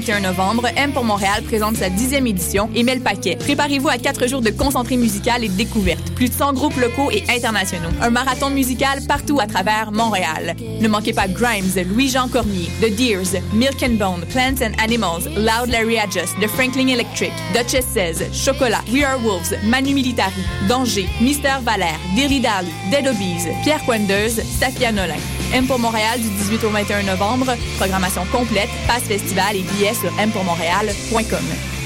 21 novembre, M pour Montréal présente sa dixième édition et met le paquet. Préparez-vous à quatre jours de concentré musical et de découverte. Plus de 100 groupes locaux et internationaux. Un marathon musical partout à travers Montréal. Ne manquez pas Grimes, Louis-Jean Cormier, The Deers, Milk and Bone, Plants and Animals, Loud Larry Adjust, The Franklin Electric, Duchess 16, Chocolat, We Are Wolves, Manu Militari, Danger, Mister Valère, Dilly Dally, Dead Obies, Pierre Quendeuse, Safia Nolin. M pour Montréal du 18 au 21 novembre. Programmation complète, passe festival et billets sur mpourmontréal.com.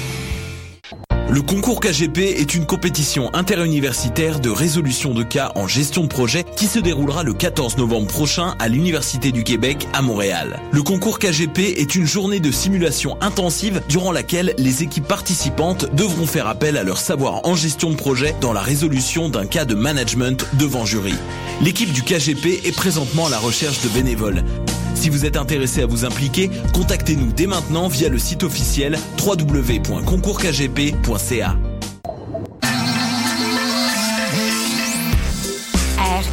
Le concours KGP est une compétition interuniversitaire de résolution de cas en gestion de projet qui se déroulera le 14 novembre prochain à l'Université du Québec à Montréal. Le concours KGP est une journée de simulation intensive durant laquelle les équipes participantes devront faire appel à leur savoir en gestion de projet dans la résolution d'un cas de management devant jury. L'équipe du KGP est présentement à la recherche de bénévoles. Si vous êtes intéressé à vous impliquer, contactez-nous dès maintenant via le site officiel www.concoursKGP.ca.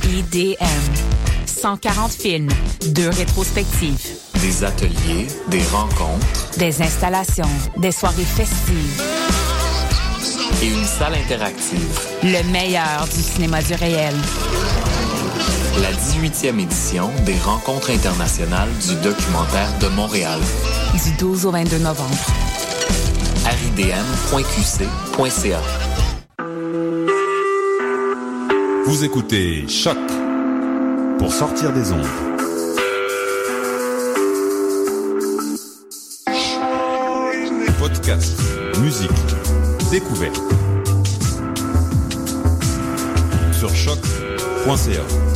RIDM. 140 films, deux rétrospectives, Des ateliers, des rencontres des installations, des soirées festives, et une salle interactive. le meilleur du cinéma du réel. La 18e édition des rencontres internationales du documentaire de Montréal. Du 12 au 22 novembre. aridm.qc.ca. Vous écoutez Choc pour sortir des ondes. Podcast, musique, découverte. Sur choc.ca.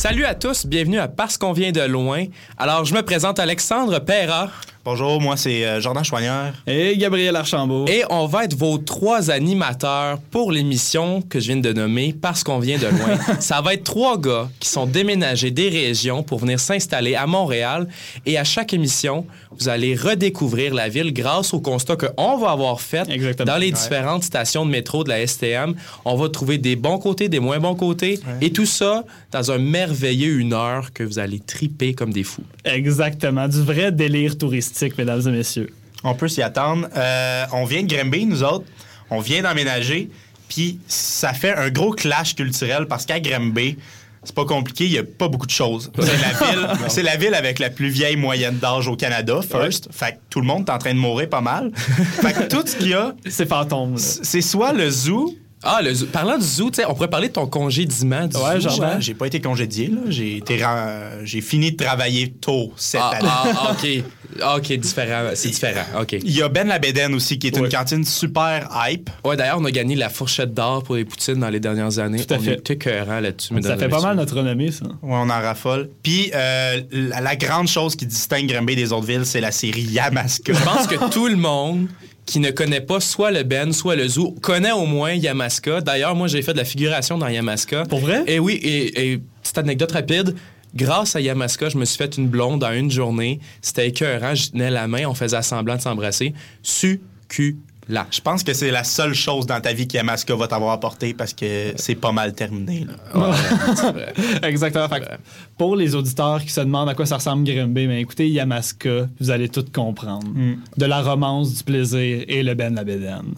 Salut à tous, bienvenue à Parce qu'on vient de loin. Alors, je me présente Alexandre Perra. Bonjour, moi c'est euh, Jordan Chouanière. Et Gabriel Archambault. Et on va être vos trois animateurs pour l'émission que je viens de nommer Parce qu'on vient de loin. Ça va être trois gars qui sont déménagés des régions pour venir s'installer à Montréal. Et à chaque émission, vous allez redécouvrir la ville grâce au constat qu'on va avoir fait Exactement. dans les Ouais. différentes stations de métro de la STM. On va trouver des bons côtés, des moins bons côtés. Et tout ça dans un merveilleux une heure que vous allez triper comme des fous. Exactement, du vrai délire touristique, mesdames et messieurs. On peut s'y attendre. Euh, on vient de Grimby, nous autres. On vient d'emménager. Puis ça fait un gros clash culturel parce qu'à Grimby, c'est pas compliqué, il y a pas beaucoup de choses. C'est la ville, c'est la ville avec la plus vieille moyenne d'âge au Canada, first. Fait que tout le monde est en train de mourir pas mal. Fait que tout ce qu'il y a, C'est fantôme. c'est soit le zoo. Ah, le zoo. Parlant du zoo, tu sais, on pourrait parler de ton congédiement du Ouais, zoo. hein? J'ai pas été congédié, là. J'ai été ren- j'ai fini de travailler tôt cette Ah, année. ah, OK. Ah, OK, différent. C'est différent. OK. Il y a Ben Labéden aussi, qui est Ouais. une cantine super hype. Ouais, d'ailleurs, on a gagné la fourchette d'or pour les poutines dans les dernières années. Tout à on fait. est écœurant là-dessus, Ça fait pas mal notre renommée, ça. Ouais, on en raffole. Puis euh, la, la grande chose qui distingue Grimby des autres villes, c'est la série Yamaska. Je pense que tout le monde qui ne connaît pas soit le Ben, soit le zoo, connaît au moins Yamaska. D'ailleurs, moi, j'ai fait de la figuration dans Yamaska. Pour vrai? Et oui, et, et petite anecdote rapide. Grâce à Yamaska, je me suis fait une blonde en une journée. C'était écœurant. Je tenais la main, on faisait semblant de s'embrasser. Je pense que c'est la seule chose dans ta vie que Yamaska va t'avoir apporté parce que c'est pas mal terminé. là. Ouais, c'est vrai. Exactement. Fait que pour les auditeurs qui se demandent à quoi ça ressemble Grimby, ben écoutez Yamaska, vous allez tout comprendre. De la romance, du plaisir et le Ben la Bédaine.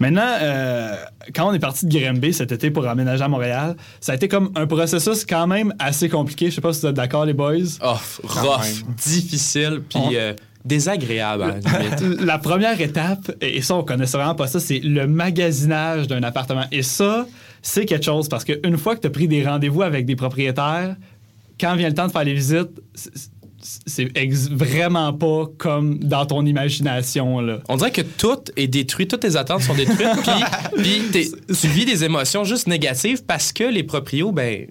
Maintenant, euh, quand on est parti de Grimby cet été pour aménager à Montréal, ça a été comme un processus quand même assez compliqué. Je sais pas si vous êtes d'accord, les boys. Oh, rough, difficile. Puis On- euh, désagréable. à la limite. La première étape, et ça, on connaissait vraiment pas ça, c'est le magasinage d'un appartement. Et ça, c'est quelque chose parce qu'une fois que tu as pris des rendez-vous avec des propriétaires, quand vient le temps de faire les visites, c'est- vraiment pas comme dans ton imagination. Là. On dirait que tout est détruit, toutes tes attentes sont détruites, puis, tu vis des émotions juste négatives parce que les proprios, ben,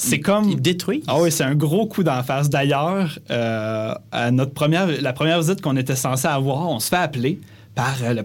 C'est comme. ils détruisent. Ah oui, c'est un gros coup d'en face. D'ailleurs, euh, à notre première, la première visite qu'on était censé avoir, on se fait appeler par euh, le,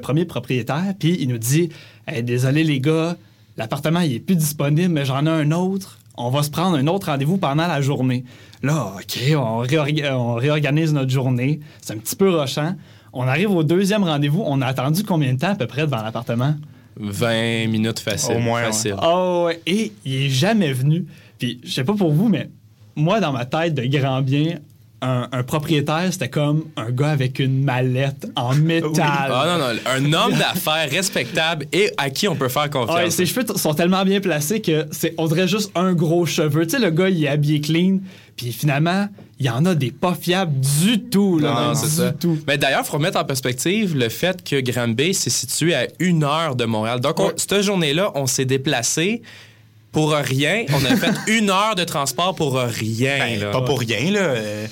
premier propriétaire, puis il nous dit Hey, Désolé les gars, l'appartement il est plus disponible, mais j'en ai un autre. On va se prendre un autre rendez-vous pendant la journée. Là, OK, on, réorga- on réorganise notre journée. C'est un petit peu rochant. On arrive au deuxième rendez-vous. On a attendu combien de temps à peu près devant l'appartement? 20 minutes facile. Au moins, ouais. facile. Oh, ouais. et il est jamais venu. Puis, je sais pas pour vous, mais moi, dans ma tête de grand bien, un, un propriétaire, c'était comme un gars avec une mallette en métal. Ah non, non, un homme d'affaires respectable et à qui on peut faire Ouais, confiance. ses cheveux sont tellement bien placés que c'est on dirait juste un gros cheveu. Tu sais, le gars, il est habillé clean, puis finalement, il y en a des pas fiables du tout. Là, Non, non, du c'est ça. tout. Mais d'ailleurs, il faut remettre en perspective le fait que Granby s'est situé à une heure de Montréal. Donc, on- Ouais. cette journée-là, on s'est déplacé pour rien. On a fait une heure de transport pour rien. Ben, là. pas pour rien, là. Euh,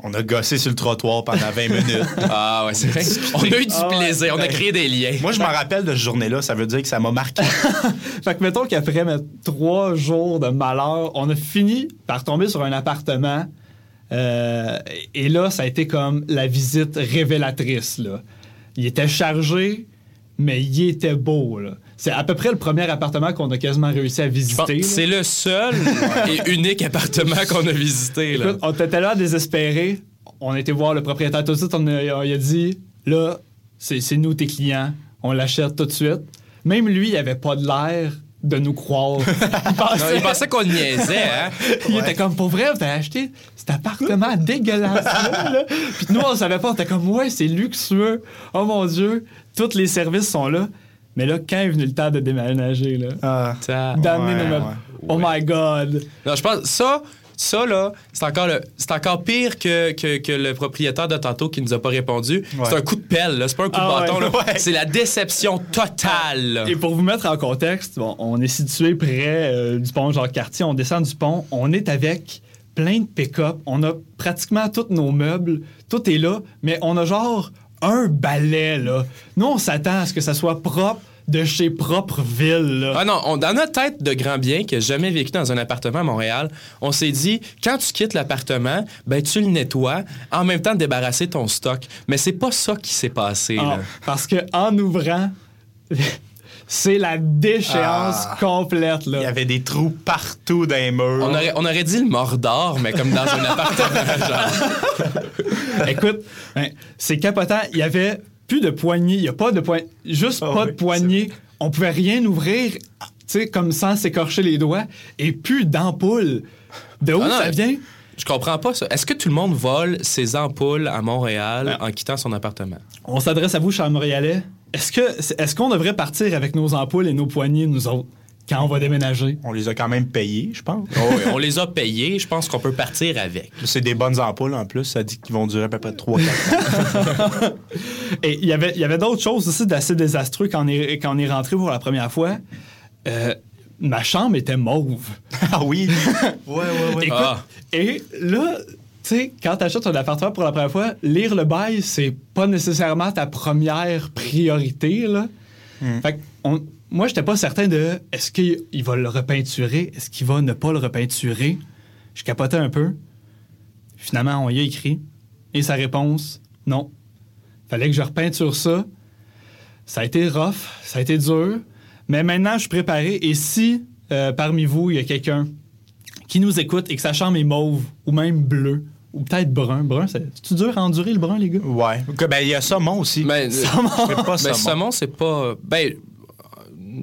on a gossé sur le trottoir pendant 20 minutes. Ah ouais, c'est vrai. On a eu du Ah plaisir, on a Ben, créé des liens. Moi, je m'en rappelle de cette journée-là. Ça veut dire que ça m'a marqué. Fait que mettons qu'après mes trois jours de malheur, on a fini par tomber sur un appartement. Euh, et là, ça a été comme la visite révélatrice. Là. Il était chargé, mais il était beau. là. C'est à peu près le premier appartement qu'on a quasiment réussi à visiter. C'est le seul et unique appartement qu'on a visité. Là. Écoute, on était là désespérés. On a été voir le propriétaire tout de suite. On a, a dit là, c'est c'est nous tes clients. On l'achète tout de suite. Même lui, il avait pas de l'air de nous croire. Il Non, pensait, il pensait qu'on niaisait, hein? il était comme pour vrai, t'as acheté cet appartement dégueulasse là. là. Puis nous, on savait pas. On était comme ouais, c'est luxueux. Oh mon Dieu, tous les services sont là. Mais là, quand est venu le temps de déménager, là, Ah. D'amener Ouais, nos meubles. ouais. Oh my God. Non, je pense ça, ça là, c'est encore le, c'est encore pire que, que, que le propriétaire de tantôt qui nous a pas répondu. Ouais. C'est un coup de pelle, là. c'est pas un coup Ah de bâton. ouais. là. Ouais. C'est la déception totale. Et pour vous mettre en contexte, bon, on est situé près euh, du pont Jacques-Cartier. On descend du pont. On est avec plein de pick-up. On a pratiquement tous nos meubles. Tout est là. Mais on a genre un balai, là. Nous, on s'attend à ce que ça soit propre de chez propre ville, là. Ah non, on- dans notre tête de grand bien qui a jamais vécu dans un appartement à Montréal, on s'est dit quand tu quittes l'appartement, ben tu le nettoies en même temps de débarrasser ton stock. Mais c'est pas ça qui s'est passé. Ah, là. parce que en ouvrant, c'est la déchéance Ah. complète, Il y là. avait des trous partout dans les murs. On aurait, on aurait dit le Mordor, mais comme dans un appartement. genre. Écoute, hein, c'est capotant. Il y avait plus de poignée. Il n'y a pas de poignée. Juste Ah pas oui, de poignée. On pouvait rien ouvrir, tu sais, comme sans s'écorcher les doigts. Et plus d'ampoule. De où Ah non, ça vient? Je comprends pas ça. Est-ce que tout le monde vole ses ampoules à Montréal en quittant son appartement? On s'adresse à vous, cher Montréalais. Est-ce que est-ce qu'on devrait partir avec nos ampoules et nos poignées, nous autres, quand on va déménager? On les a quand même payés, je pense. Oh oui, on les a payés. Je pense qu'on peut partir avec. C'est des bonnes ampoules en plus. Ça dit qu'ils vont durer à peu près 3-4 ans. Et il y avait, il y avait d'autres choses aussi d'assez désastreux quand on est, quand on est rentré pour la première fois. Euh, ma chambre était mauve. ah oui? Ouais, ouais, ouais. Écoute, Ah. et là, tu sais, quand tu achètes un appartement pour la première fois, lire le bail, c'est pas nécessairement ta première priorité, là. Fait que on- moi, j'étais pas certain de est-ce qu'il il va le repeinturer, est-ce qu'il va ne pas le repeinturer. Je capotais un peu. Finalement, on y a écrit. Et sa réponse, non. Fallait que je repeinture ça. Ça a été rough, ça a été dur. Mais maintenant, je suis préparé. Et si euh, parmi vous, il y a quelqu'un qui nous écoute et que sa chambre est mauve ou même bleue ou peut-être brun, brun, c'est c'est dur à endurer le brun, les gars? Ouais. Que, Ben, il y a saumon aussi. Mais, Saumon. C'est pas mais saumon. saumon, c'est pas. Ben,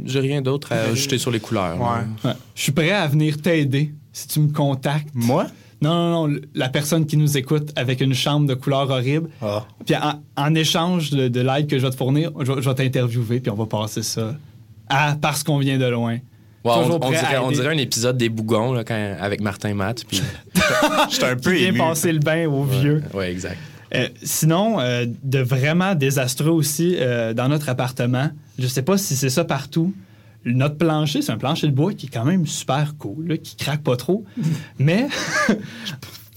j'ai rien d'autre à ajouter sur les couleurs. Ouais. Ouais. Je suis prêt à venir t'aider si tu me contactes. Moi? Non, non, non, la personne qui nous écoute avec une chambre de couleur horrible. Ah. Puis en, en échange de, de l'aide que je vais te fournir, je, vais- je vais t'interviewer, puis on va passer ça à parce qu'on vient de loin. On, dirait, on aider. dirait un épisode des Bougons là, quand- avec Martin Matt. Puis... J'étais un peu ému. passer le bain au vieux. ouais, exact. Euh, sinon, euh, de vraiment désastreux aussi euh, dans notre appartement. Je sais pas si c'est ça partout. Notre plancher, c'est un plancher de bois qui est quand même super cool, là, qui craque pas trop. Mais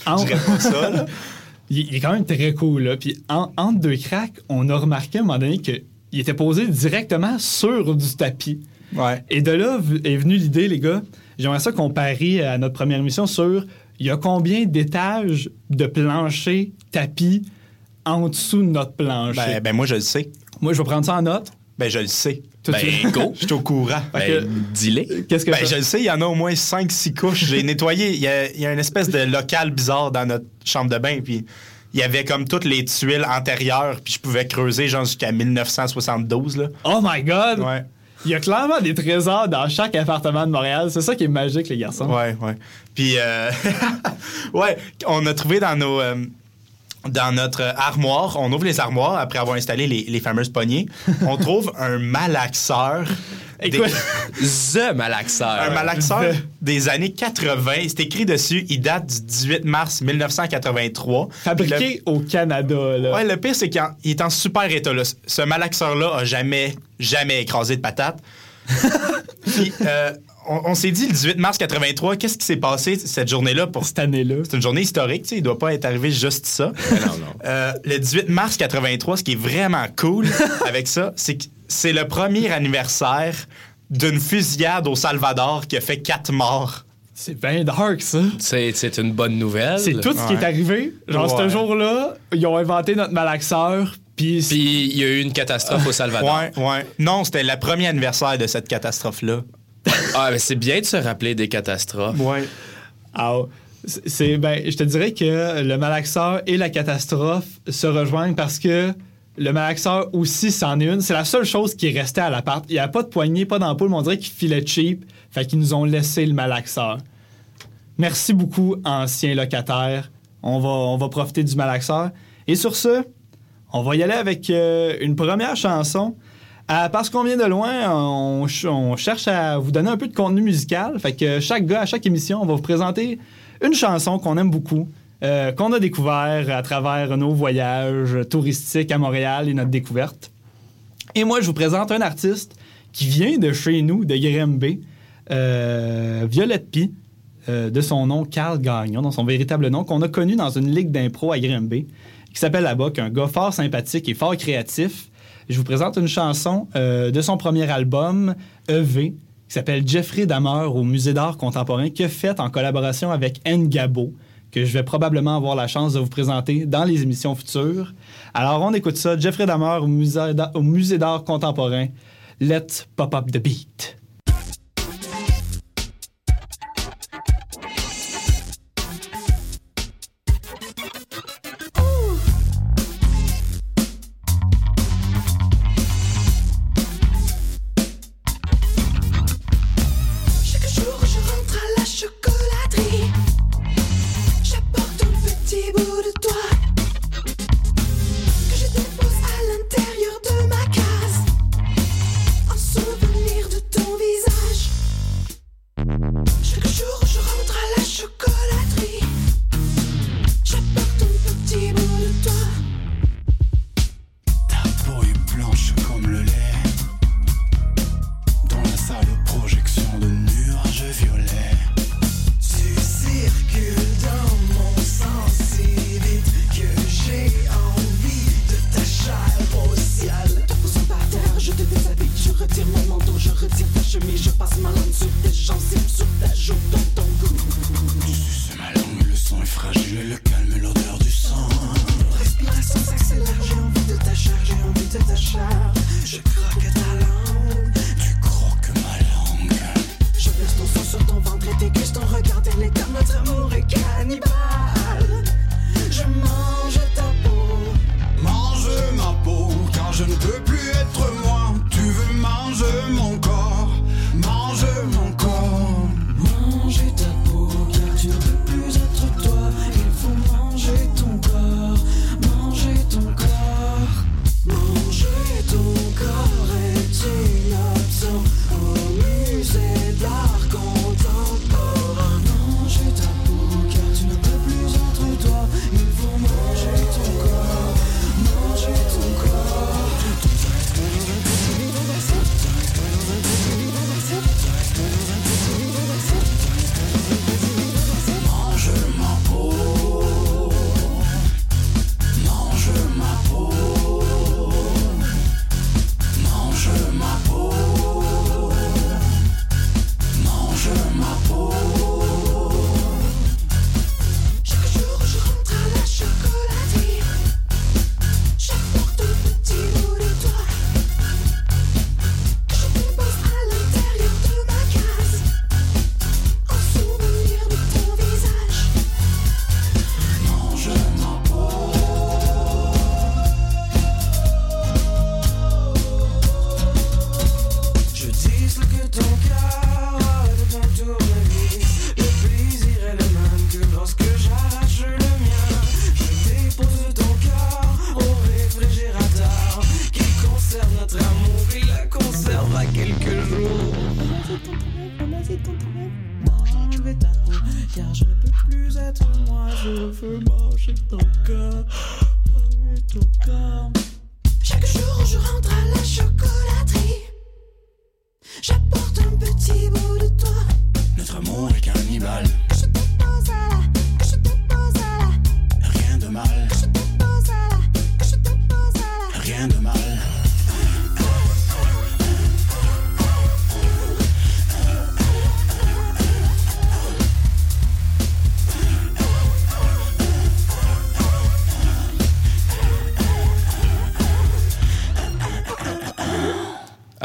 en- Je dirais pas ça, là. il, est quand même très cool. Là. Puis en- entre deux cracks, on a remarqué à un moment donné qu'il était posé directement sur du tapis. Ouais. Et de là est venue l'idée, les gars. J'aimerais ça qu'on parie à notre première émission sur il y a combien d'étages de plancher, tapis en dessous de notre plancher? Ben, ben, moi, je le sais. Moi, je vais prendre ça en note. Ben, je le sais. Tout Ben, go. Je suis au courant. Ben, dis-les. Qu'est-ce que Ben, je je le sais, il y en a au moins 5-6 couches. J'ai nettoyé. Il y, a, il y a une espèce de local bizarre dans notre chambre de bain. Puis il y avait comme toutes les tuiles antérieures. Puis je pouvais creuser genre jusqu'à 1972. Là. Oh my God! Ouais. Il y a clairement des trésors dans chaque appartement de Montréal. C'est ça qui est magique, les garçons. Ouais, ouais. Puis, euh, ouais, on a trouvé dans nos. euh, dans notre armoire, on ouvre les armoires après avoir installé les, les fameuses poignées. On trouve un malaxeur. des- The malaxeur. un malaxeur The- des années 80. C'est écrit dessus. Il date du 18 mars 1983. fabriqué au Canada, là. Ouais, le pire, c'est qu'il est en super état. Là. Ce malaxeur-là a jamais, jamais écrasé de patate. Puis, euh, on, on s'est dit le 18 mars 83, qu'est-ce qui s'est passé cette journée-là pour Cette année-là. c'est une journée historique, tu sais, il doit pas être arrivé juste ça. non, non. Euh, le 18 mars 83, ce qui est vraiment cool avec ça, c'est que c'est le premier anniversaire d'une fusillade au Salvador qui a fait quatre morts. C'est bien dark, ça. C'est c'est une bonne nouvelle. C'est tout ce qui Ouais. est arrivé. Genre, Ouais. ce jour-là, ils ont inventé notre malaxeur, puis... Puis il y a eu une catastrophe au Salvador. Ouais, ouais. Non, c'était le premier anniversaire de cette catastrophe-là. Ah, mais c'est bien de se rappeler des catastrophes. Ouais. Ah, c'est- ben, je te dirais que le malaxeur et la catastrophe se rejoignent parce que le malaxeur aussi, c'en est une. C'est la seule chose qui est restée à l'appart. Il n'y a pas de poignée, pas d'ampoule, mais on dirait qu'ils filaient cheap. Fait qu'ils nous ont laissé le malaxeur. Merci beaucoup, anciens locataires. On va, on va profiter du malaxeur. Et sur ce, on va y aller avec euh, une première chanson. Euh, parce qu'on vient de loin, on, ch- on cherche à vous donner un peu de contenu musical. Fait que chaque gars, à chaque émission, on va vous présenter une chanson qu'on aime beaucoup, euh, qu'on a découvert à travers nos voyages touristiques à Montréal et notre découverte. Et moi, je vous présente un artiste qui vient de chez nous, de Grimby, euh, Violette Pie, de son nom Carl Gagnon, dans son véritable nom, qu'on a connu dans une ligue d'impro à Grimby, qui s'appelle là-bas, un gars fort sympathique et fort créatif. Je vous présente une chanson euh, de son premier album, EV, qui s'appelle Jeffrey Dahmer au Musée d'art contemporain, a fait en collaboration avec Ngabo, que je vais probablement avoir la chance de vous présenter dans les émissions futures. Alors, on écoute ça, Jeffrey Dahmer au Musée d'art contemporain. Let's pop up the beat.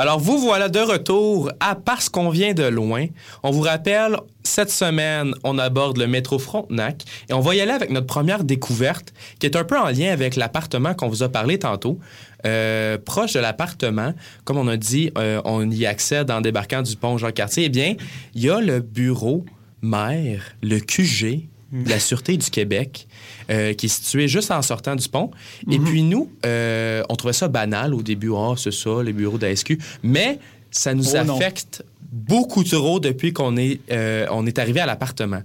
Alors, vous voilà de retour à Parce qu'on vient de loin. On vous rappelle, cette semaine, on aborde le métro Frontenac et on va y aller avec notre première découverte qui est un peu en lien avec l'appartement qu'on vous a parlé tantôt. Euh, proche de l'appartement, comme on a dit, euh, on y accède en débarquant du pont Jean-Cartier. Eh bien, il y a le bureau maire, le QG de la Sûreté du Québec, euh, qui est situé juste en sortant du pont. Et puis nous, euh, on trouvait ça banal au début. Ah, c'est ça, les bureaux de la SQ. Mais ça nous Oh non. affecte beaucoup trop depuis qu'on est, euh, on est arrivé à l'appartement.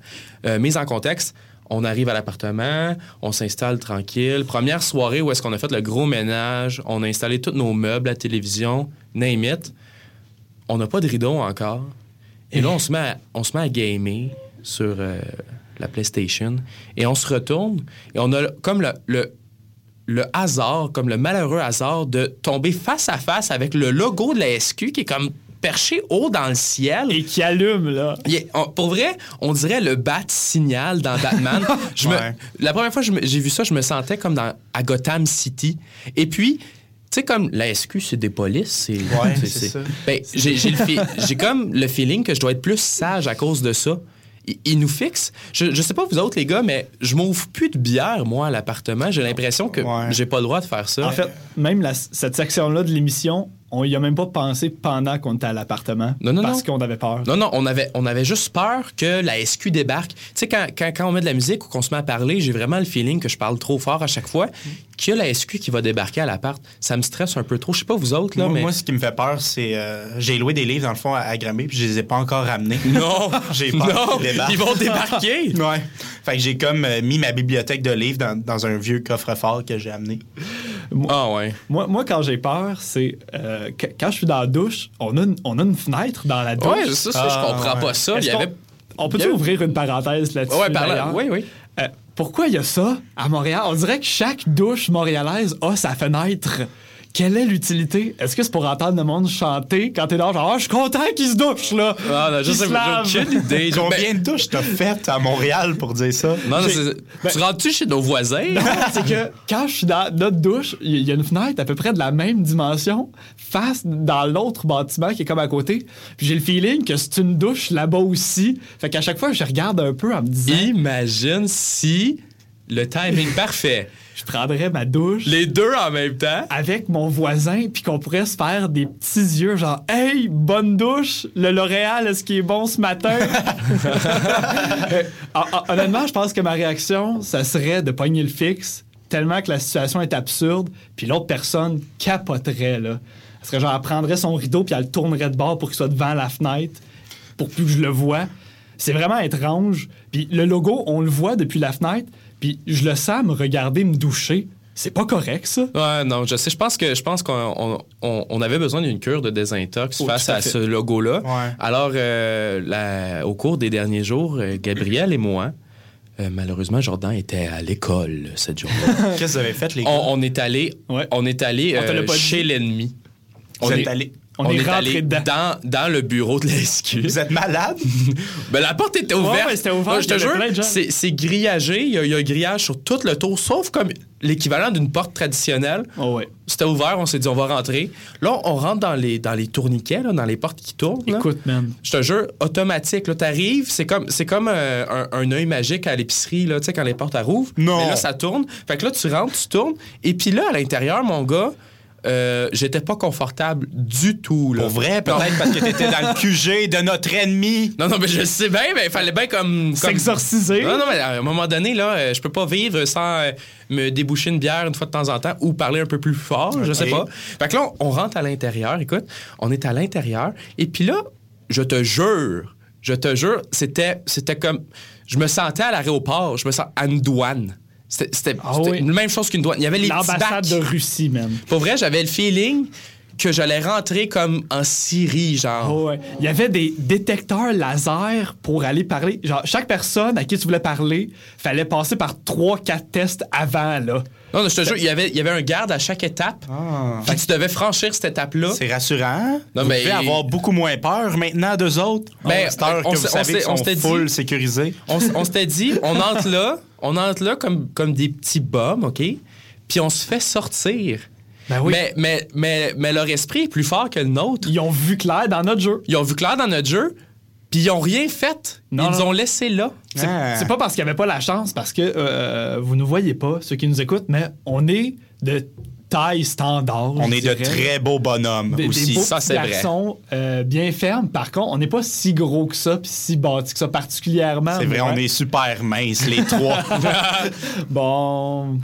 Mise en contexte, on arrive à l'appartement, on s'installe tranquille. Première soirée où est-ce qu'on a fait le gros ménage, on a installé tous nos meubles, la télévision, name it. On n'a pas de rideau encore. Et là, on se met à, on se met à gamer sur la PlayStation. Et on se retourne et on a comme le, le, le hasard, comme le malheureux hasard de tomber face à face avec le logo de la SQ qui est comme perché haut dans le ciel. Et qui allume, là. Il est- on- pour vrai, on dirait le bat signal dans Batman. Je me- Ouais. la première fois que j'ai vu ça, je me sentais comme dans, à Gotham City. Et puis, tu sais, comme la SQ, c'est des polices. C'est, Ouais, c'est ça. Ben, j'ai comme le feeling que je dois être plus sage à cause de ça. Ils nous fixent. Je, je sais pas vous autres, les gars, mais je m'ouvre plus de bière, moi, à l'appartement. J'ai l'impression que Ouais. j'ai pas le droit de faire ça. En fait, même la- cette section-là de l'émission, on y a même pas pensé pendant qu'on était à l'appartement. Non, non, Parce non. qu'on avait peur. Non, non, on avait, on avait juste peur que la SQ débarque. Tu sais, quand, quand, quand on met de la musique ou qu'on se met à parler, j'ai vraiment le feeling que je parle trop fort à chaque fois, qu'il y a la SQ qui va débarquer à l'appart. Ça me stresse un peu trop. Je sais pas vous autres, là, Moi, mais... moi, ce qui me fait peur, c'est. euh, j'ai loué des livres, dans le fond, à, à Granby, puis je les ai pas encore ramenés. Non! J'ai peur Non! qu'ils débarquent. Ils vont débarquer! Ouais. Fait que j'ai comme euh, mis ma bibliothèque de livres dans, dans un vieux coffre-fort que j'ai amené. Ah ouais. Moi, moi, quand j'ai peur, c'est euh, quand je suis dans la douche, on a une, on a une fenêtre dans la douche. Ouais, ça, ça, je Ah, comprends ouais. pas ça. Il Est-ce y qu'on- avait... On peut-tu avait- ouvrir une parenthèse là-dessus? Ouais, par là. Oui, oui. Euh, pourquoi il y a ça à Montréal? On dirait que chaque douche montréalaise a sa fenêtre. Quelle est l'utilité? Est-ce que c'est pour entendre le monde chanter quand t'es là, genre, Ah, je suis content qu'ils se douchent, là? Ah, non, je Qu'ils sais se pas, lavent. j'ai aucune idée. Combien de douches t'as faites à Montréal pour dire ça? Non, non, J'ai- c'est- Ben- Tu rentres-tu chez nos voisins? Non, c'est que quand je suis dans notre douche, il y- il y a une fenêtre à peu près de la même dimension, face dans l'autre bâtiment qui est comme à côté. Puis j'ai le feeling que c'est une douche là-bas aussi. Fait qu'à chaque fois, je regarde un peu en me disant, Imagine si le timing parfait, je prendrais ma douche. les deux en même temps. avec mon voisin, puis qu'on pourrait se faire des petits yeux, genre Hey, bonne douche, le L'Oréal, est-ce qu'il est bon ce matin? Hon- hon- Honnêtement, je pense que ma réaction, ça serait de pogner le fixe, tellement que la situation est absurde, puis l'autre personne capoterait, là. Elle serait genre, elle prendrait son rideau, puis elle le tournerait de bord pour qu'il soit devant la fenêtre, pour plus que je le vois. C'est vraiment étrange. Puis le logo, on le voit depuis la fenêtre, puis je le sens me regarder me doucher. C'est pas correct, ça. Ouais, non, je sais. Je pense que je pense qu'on on, on- on avait besoin d'une cure de désintox Oh, face à ce logo-là. Ouais. Alors, euh, la- au cours des derniers jours, euh, Gabriel et moi, euh, malheureusement, Jordan était à l'école cette journée. Qu'est-ce que vous avez fait, les gars? on, on est allé, Ouais. on est allé euh, chez l'ennemi. Vous On êtes est, allé- On est rentré allé dedans. dans, dans le bureau de la SQ. Vous êtes malade? Ben, la porte était ouverte. ouais, c'était ouvert, Moi, je te jure, c'est c'est grillagé. Il y, a, il y a un grillage sur tout le tour, sauf comme l'équivalent d'une porte traditionnelle. Oh ouais. C'était ouvert, on s'est dit on va rentrer. Là, on rentre dans les, dans les tourniquets, là, dans les portes qui tournent. là. Écoute, man. Je te jure, automatique. Là, t'arrives, c'est comme, c'est comme euh, un, un œil magique à l'épicerie, là, tu sais, quand les portes elles rouvrent. Non. Mais là, ça tourne. Fait que là, tu rentres, tu tournes. Et puis là, à l'intérieur, mon gars, euh, j'étais pas confortable du tout. Là. Pour vrai, peut-être parce que t'étais dans le QG de notre ennemi. Non, non, mais je le sais bien, mais il fallait bien comme. comme... S'exorciser. Non, non, mais à un moment donné, là, euh, je peux pas vivre sans euh, me déboucher une bière une fois de temps en temps ou parler un peu plus fort, je sais pas. Fait que là, on, on rentre à l'intérieur, écoute, on est à l'intérieur, et puis là, je te jure, je te jure, c'était, c'était comme. Je me sentais à l'aéroport, je me sens à une douane. C'était, c'était, Ah oui. la même chose qu'une douane. Il y avait les L'ambassade de Russie, même. Pour vrai, j'avais le feeling que j'allais rentrer comme en Syrie, genre. Oh ouais. Il y avait des détecteurs laser pour aller parler. Genre, chaque personne à qui tu voulais parler, fallait passer par 3-4 tests avant, là. Non, non, je te jure, il y avait, il y avait un garde à chaque étape. Fait que tu devais franchir cette étape-là. C'est rassurant. Non, Vous mais- devez avoir beaucoup moins peur maintenant d'eux autres. Ben, cette heure on que s'est- vous savez qu'ils sont dit- full sécurisés. On, on s'était dit, on entre là, on entre là comme, comme des petits bums, OK? Puis on se fait sortir. Ben oui. Mais, mais, mais, mais leur esprit est plus fort que le nôtre. Ils ont vu clair dans notre jeu. Ils ont vu clair dans notre jeu, puis ils ont rien fait. Non, ils nous ont laissé là. C'est Ah. pas parce qu'il n'y avait pas la chance, parce que euh, vous ne voyez pas, ceux qui nous écoutent, mais on est de taille standard. On est de très beaux bonhommes Des, des aussi. beaux ça, c'est vrai. garçons euh, bien fermes. Par contre, on n'est pas si gros que ça, puis si bâti que ça, particulièrement. C'est vrai, on est super minces, les trois. Bon,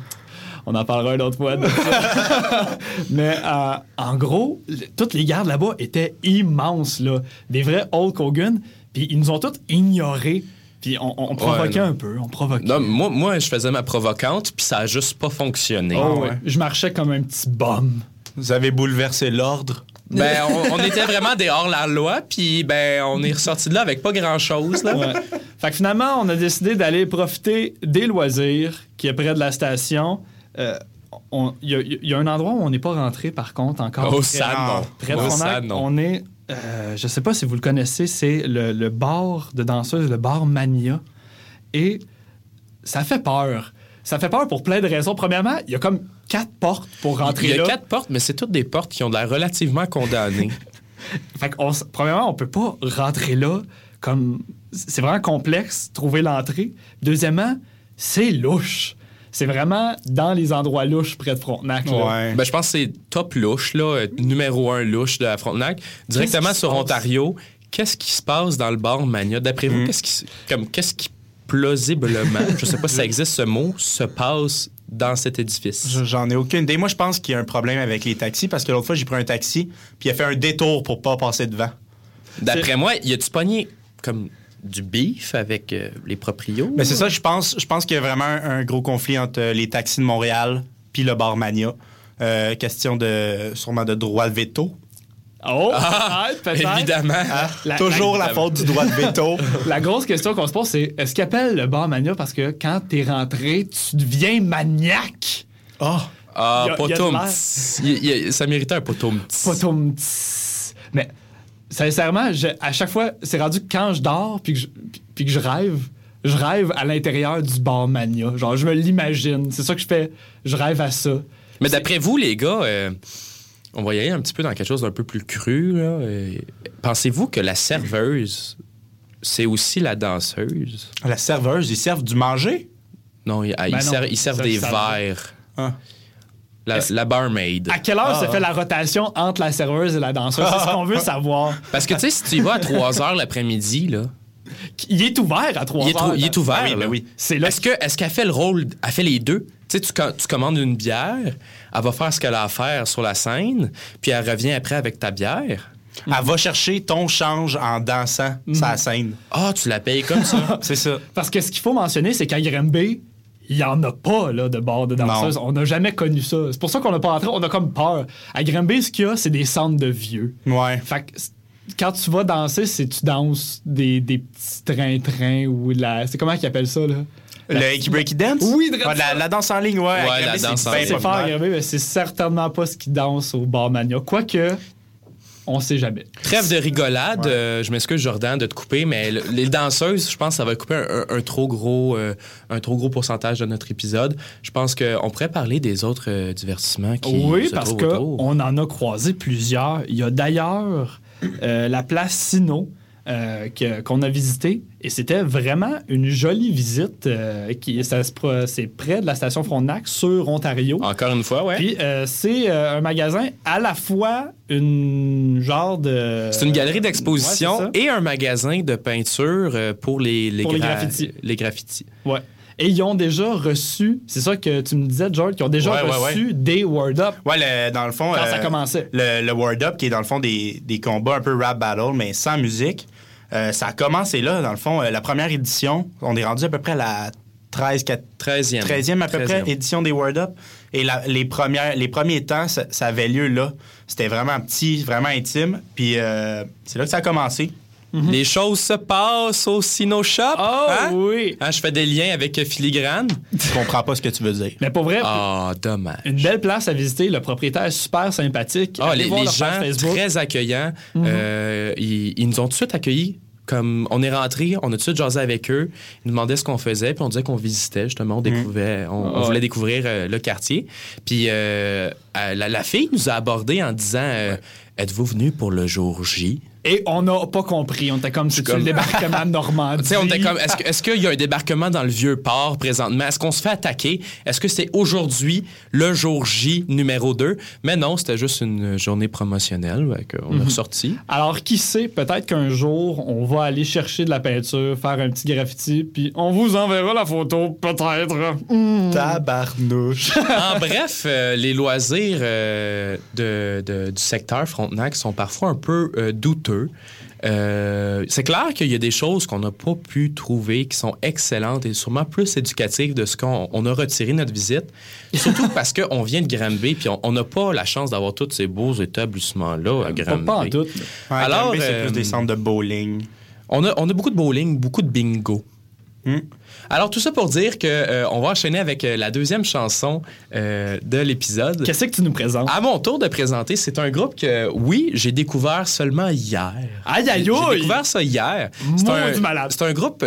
on en parlera une autre fois. de ça. Mais euh, en gros, le- toutes les gardes là-bas étaient immenses, là. Des vrais Hulk Hogan. Puis ils nous ont tous ignorés. Puis on, on provoquait un peu, on provoquait. Non, moi, moi, je faisais ma provocante, puis ça a juste pas fonctionné. Oh, ouais. Je marchais comme un petit bum. Vous avez bouleversé l'ordre? Ben, on, on était vraiment des hors-la-loi, puis ben, on est ressorti de là avec pas grand-chose. là. Ouais. fait que finalement, on a décidé d'aller profiter des loisirs qui est près de la station. Euh, on- Il y, a- il y a un endroit où on n'est pas rentré, par contre, encore. Non. De SAD, non. on est, euh, je sais pas si vous le connaissez, c'est le, le bar de danseuses, le bar Mania. Et ça fait peur. Ça fait peur pour plein de raisons. Premièrement, il y a comme quatre portes pour rentrer Il y a là. quatre portes, mais c'est toutes des portes qui ont l'air relativement condamnées. Fait s- premièrement, on peut pas rentrer là comme. C'est vraiment complexe, trouver l'entrée. Deuxièmement, c'est louche. C'est vraiment dans les endroits louches près de Frontenac. là. Ouais. Ben, je pense que c'est top louche, là, euh, numéro un louche de la Frontenac. Directement sur? Ontario, qu'est-ce qui se passe dans le bar Mania? D'après vous, qu'est-ce qui, comme, qu'est-ce qui plausiblement, je sais pas si ça existe ce mot, se passe dans cet édifice? Je- J'en ai aucune idée. Moi, je pense qu'il y a un problème avec les taxis parce que l'autre fois, j'ai pris un taxi puis il a fait un détour pour pas passer devant. D'après moi, y a-tu pogné comme du beef avec euh, les proprios? Mais c'est ça, je pense, je pense qu'il y a vraiment un, un gros conflit entre euh, les taxis de Montréal puis le bar Mania. Euh, question de sûrement de droit de veto. Oh, Ah, peut-être, évidemment. La- Toujours la, la- faute du droit de veto. La grosse question qu'on se pose, c'est est-ce qu'il appelle le bar Mania parce que quand t'es rentré, tu deviens maniaque? oh. Ah, Y a- y a de potum. Ça méritait un potum. Potum tss. Mais sincèrement, je- à chaque fois, c'est rendu que quand je dors puis que je, puis que je rêve, je rêve à l'intérieur du bar Mania. Genre, je me l'imagine. C'est ça que je fais. Je rêve à ça. Mais d'après vous, les gars, euh, on va y aller un petit peu dans quelque chose d'un peu plus cru. là. Euh, Pensez-vous que la serveuse, c'est aussi la danseuse? La serveuse, ils servent du manger? Non, ils, ils Ben servent, ils servent ça, des verres. Ah. La, barmaid. À quelle heure Ah, se ah. fait la rotation entre la serveuse et la danseuse? C'est ce qu'on veut savoir. Parce que, tu sais, si tu y vas à 3 heures l'après-midi, là, Il est ouvert à 3 il est, heures. trou- il est ouvert. Ah oui, là. ben oui. C'est là Est-ce que est-ce qu'elle fait le rôle, elle fait les deux? Tu sais, tu, com- tu commandes une bière, elle va faire ce qu'elle a à faire sur la scène, puis elle revient après avec ta bière. Elle va chercher ton change en dansant sa scène. Ah, tu la payes comme ça. C'est ça. Parce que ce qu'il faut mentionner, c'est qu'à Grimby, il n'y en a pas là, de bar de danseuses. On n'a jamais connu ça. C'est pour ça qu'on n'a pas entré. On a comme peur. À Grimby, ce qu'il y a, c'est des centres de vieux. Ouais. Fait que quand tu vas danser, c'est tu danses des, des petits trains-trains ou la. C'est comment qu'ils appellent ça, là? Le Breaky Dance? Oui, de Ah, la, la danse en ligne, ouais. Ouais, la danse c'est en ligne. C'est fort à populaire. Grimby, mais c'est certainement pas ce qu'ils dansent au bar Mania. Quoique, on sait jamais. Trêve de rigolade, euh, je m'excuse Jordan de te couper, mais le- les danseuses, je pense que ça va couper un, un- un trop gros, euh, un trop gros pourcentage de notre épisode. Je pense qu'on pourrait parler des autres euh, divertissements qui Oui, se parce qu'on en a croisé plusieurs. Il y a d'ailleurs euh, la place Sino euh, qu'on a visité et c'était vraiment une jolie visite. euh, qui, ça c'est près de la station Frontenac sur Ontario. Encore une fois, ouais. Puis euh, c'est un magasin à la fois une genre de. C'est une galerie d'exposition et un magasin de peinture pour les, les, Pour les gra- graffitis. les graffitis. Ouais. Et ils ont déjà reçu, c'est ça que tu me disais, George, qu'ils ont déjà Ouais, ouais, reçu des Word Up Ouais, le- dans le fond. quand euh, ça commençait. le, le Word Up, qui est dans le fond des, des combats un peu rap battle, mais sans musique. Euh, ça a commencé là, dans le fond. euh, la première édition, on est rendu à peu près à la 13, 4 13e. 13e à peu 13e. près édition des Word Up. Et la- les, premières, les premiers temps, ça, ça avait lieu là. C'était vraiment petit, vraiment intime. Puis euh, c'est là que ça a commencé. Les choses se passent au Sino Shop. Oh hein? oui! Hein, je fais des liens avec Filigrane. Je comprends pas ce que tu veux dire. Mais pour vrai, Ah, dommage. une belle place à visiter. Le propriétaire est super sympathique. Ah, Allez les, les gens. Mhm. très accueillants. Euh, ils, ils nous ont tout de suite accueillis. Comme on est rentré, on a tout de suite jasé avec eux. Ils nous demandaient ce qu'on faisait, puis on disait qu'on visitait justement, on découvrait, on, on Ah ouais. voulait découvrir euh, le quartier. Puis euh, la, la fille nous a abordé en disant euh, Êtes-vous venu pour le jour J Et on n'a pas compris. On était comme c'est comme- le débarquement de Normandie? Tu sais, on était comme, est-ce, que- est-ce qu'il y a un débarquement dans le vieux port présentement? Est-ce qu'on se fait attaquer? Est-ce que c'est aujourd'hui le jour J numéro 2? Mais non, c'était juste une journée promotionnelle. On Mhm. est ressorti. Alors, qui sait, peut-être qu'un jour, on va aller chercher de la peinture, faire un petit graffiti, puis on vous enverra la photo, peut-être. Tabarnouche. en bref, euh, les loisirs euh, de- de- du secteur Frontenac sont parfois un peu euh, douteux. Euh, c'est clair qu'il y a des choses qu'on n'a pas pu trouver qui sont excellentes et sûrement plus éducatives de ce qu'on on a retiré de notre visite. Surtout parce qu'on vient de Granby puis on- on n'a pas la chance d'avoir tous ces beaux établissements-là à Granby. pas en doute. Ouais, Alors, Granby, c'est euh, plus des centres de bowling. On a, on a beaucoup de bowling, beaucoup de bingo. Hmm. Alors, tout ça pour dire que euh, on va enchaîner avec euh, la deuxième chanson euh, de l'épisode. Qu'est-ce que tu nous présentes? À mon tour de présenter, c'est un groupe que, oui, j'ai découvert seulement hier. Aïe, aïe, J'ai découvert ça hier. C'est un, c'est un groupe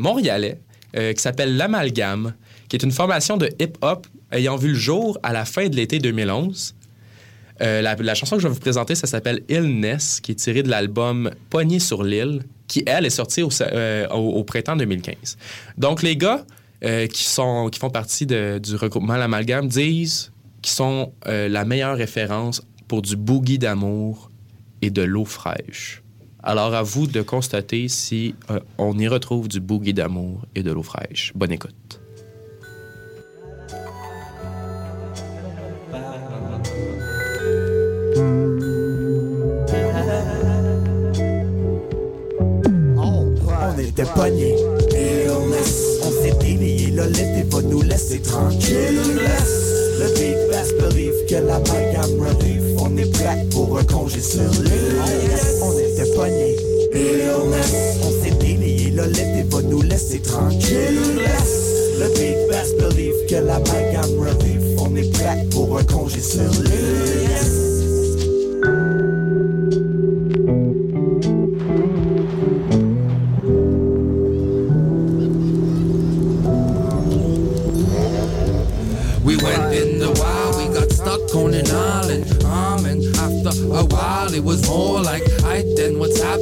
montréalais qui s'appelle L'Amalgame, qui est une formation de hip-hop ayant vu le jour à la fin de l'été 2011. Euh, la, chanson que je vais vous présenter, ça s'appelle Illness, qui est tirée de l'album Poignée sur l'île, qui, elle, est sortie au, euh, printemps 2015. Donc, les gars euh, qui, font partie du regroupement L'Amalgame disent qu'ils sont la meilleure référence pour du boogie d'amour et de l'eau fraîche. Alors, à vous de constater si on y retrouve du boogie d'amour et de l'eau fraîche. Bonne écoute. On était pognés. On s'est délié, le l'été va nous laisser tranquille. Le big best believe que la gamme relief. On est prêt pour un congé sur l'île. On était pognés. On s'est délié, le l'été va nous laisser tranquille. Le big best believe que la gamme relief. On est prêt pour un congé sur l'île.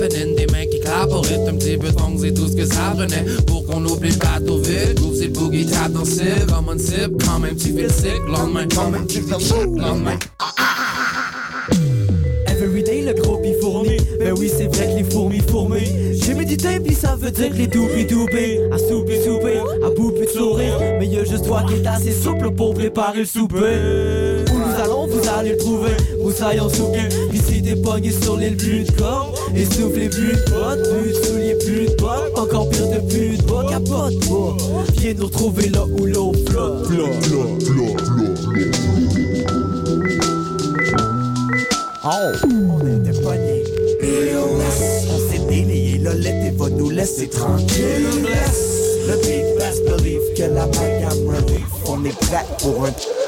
Happening? Des mecs qui clapent rythme, petit peu de funk, c'est tout ce que ça prenait. Pour qu'on oublie le bateau vide, groove, c'est le boogie tap dans le cible. Comme un type, quand même, tu fais le sick, lendemain, quand même, tu fais le lendemain. Everyday le gros pis fourni Ben oui c'est vrai que les fourmis fourmis J'ai médité pis ça veut dire que les doubis doubés À souper souper, à bouffer de sourire Mais y'a juste toi qui est assez souple pour préparer le souper allez le trouver. Moussaille en souquet Ici t'es pogné sur l'île plus de corps. Essoufflé plus de bottes. Plus de souliers plus de bottes. Encore pire de plus de bottes. Capote pas Viens nous retrouver là où l'eau flotte. On était pognés. On s'est délié, l'été va nous laisser tranquille. Le big best believe que la gamme relief. On est prêt pour un.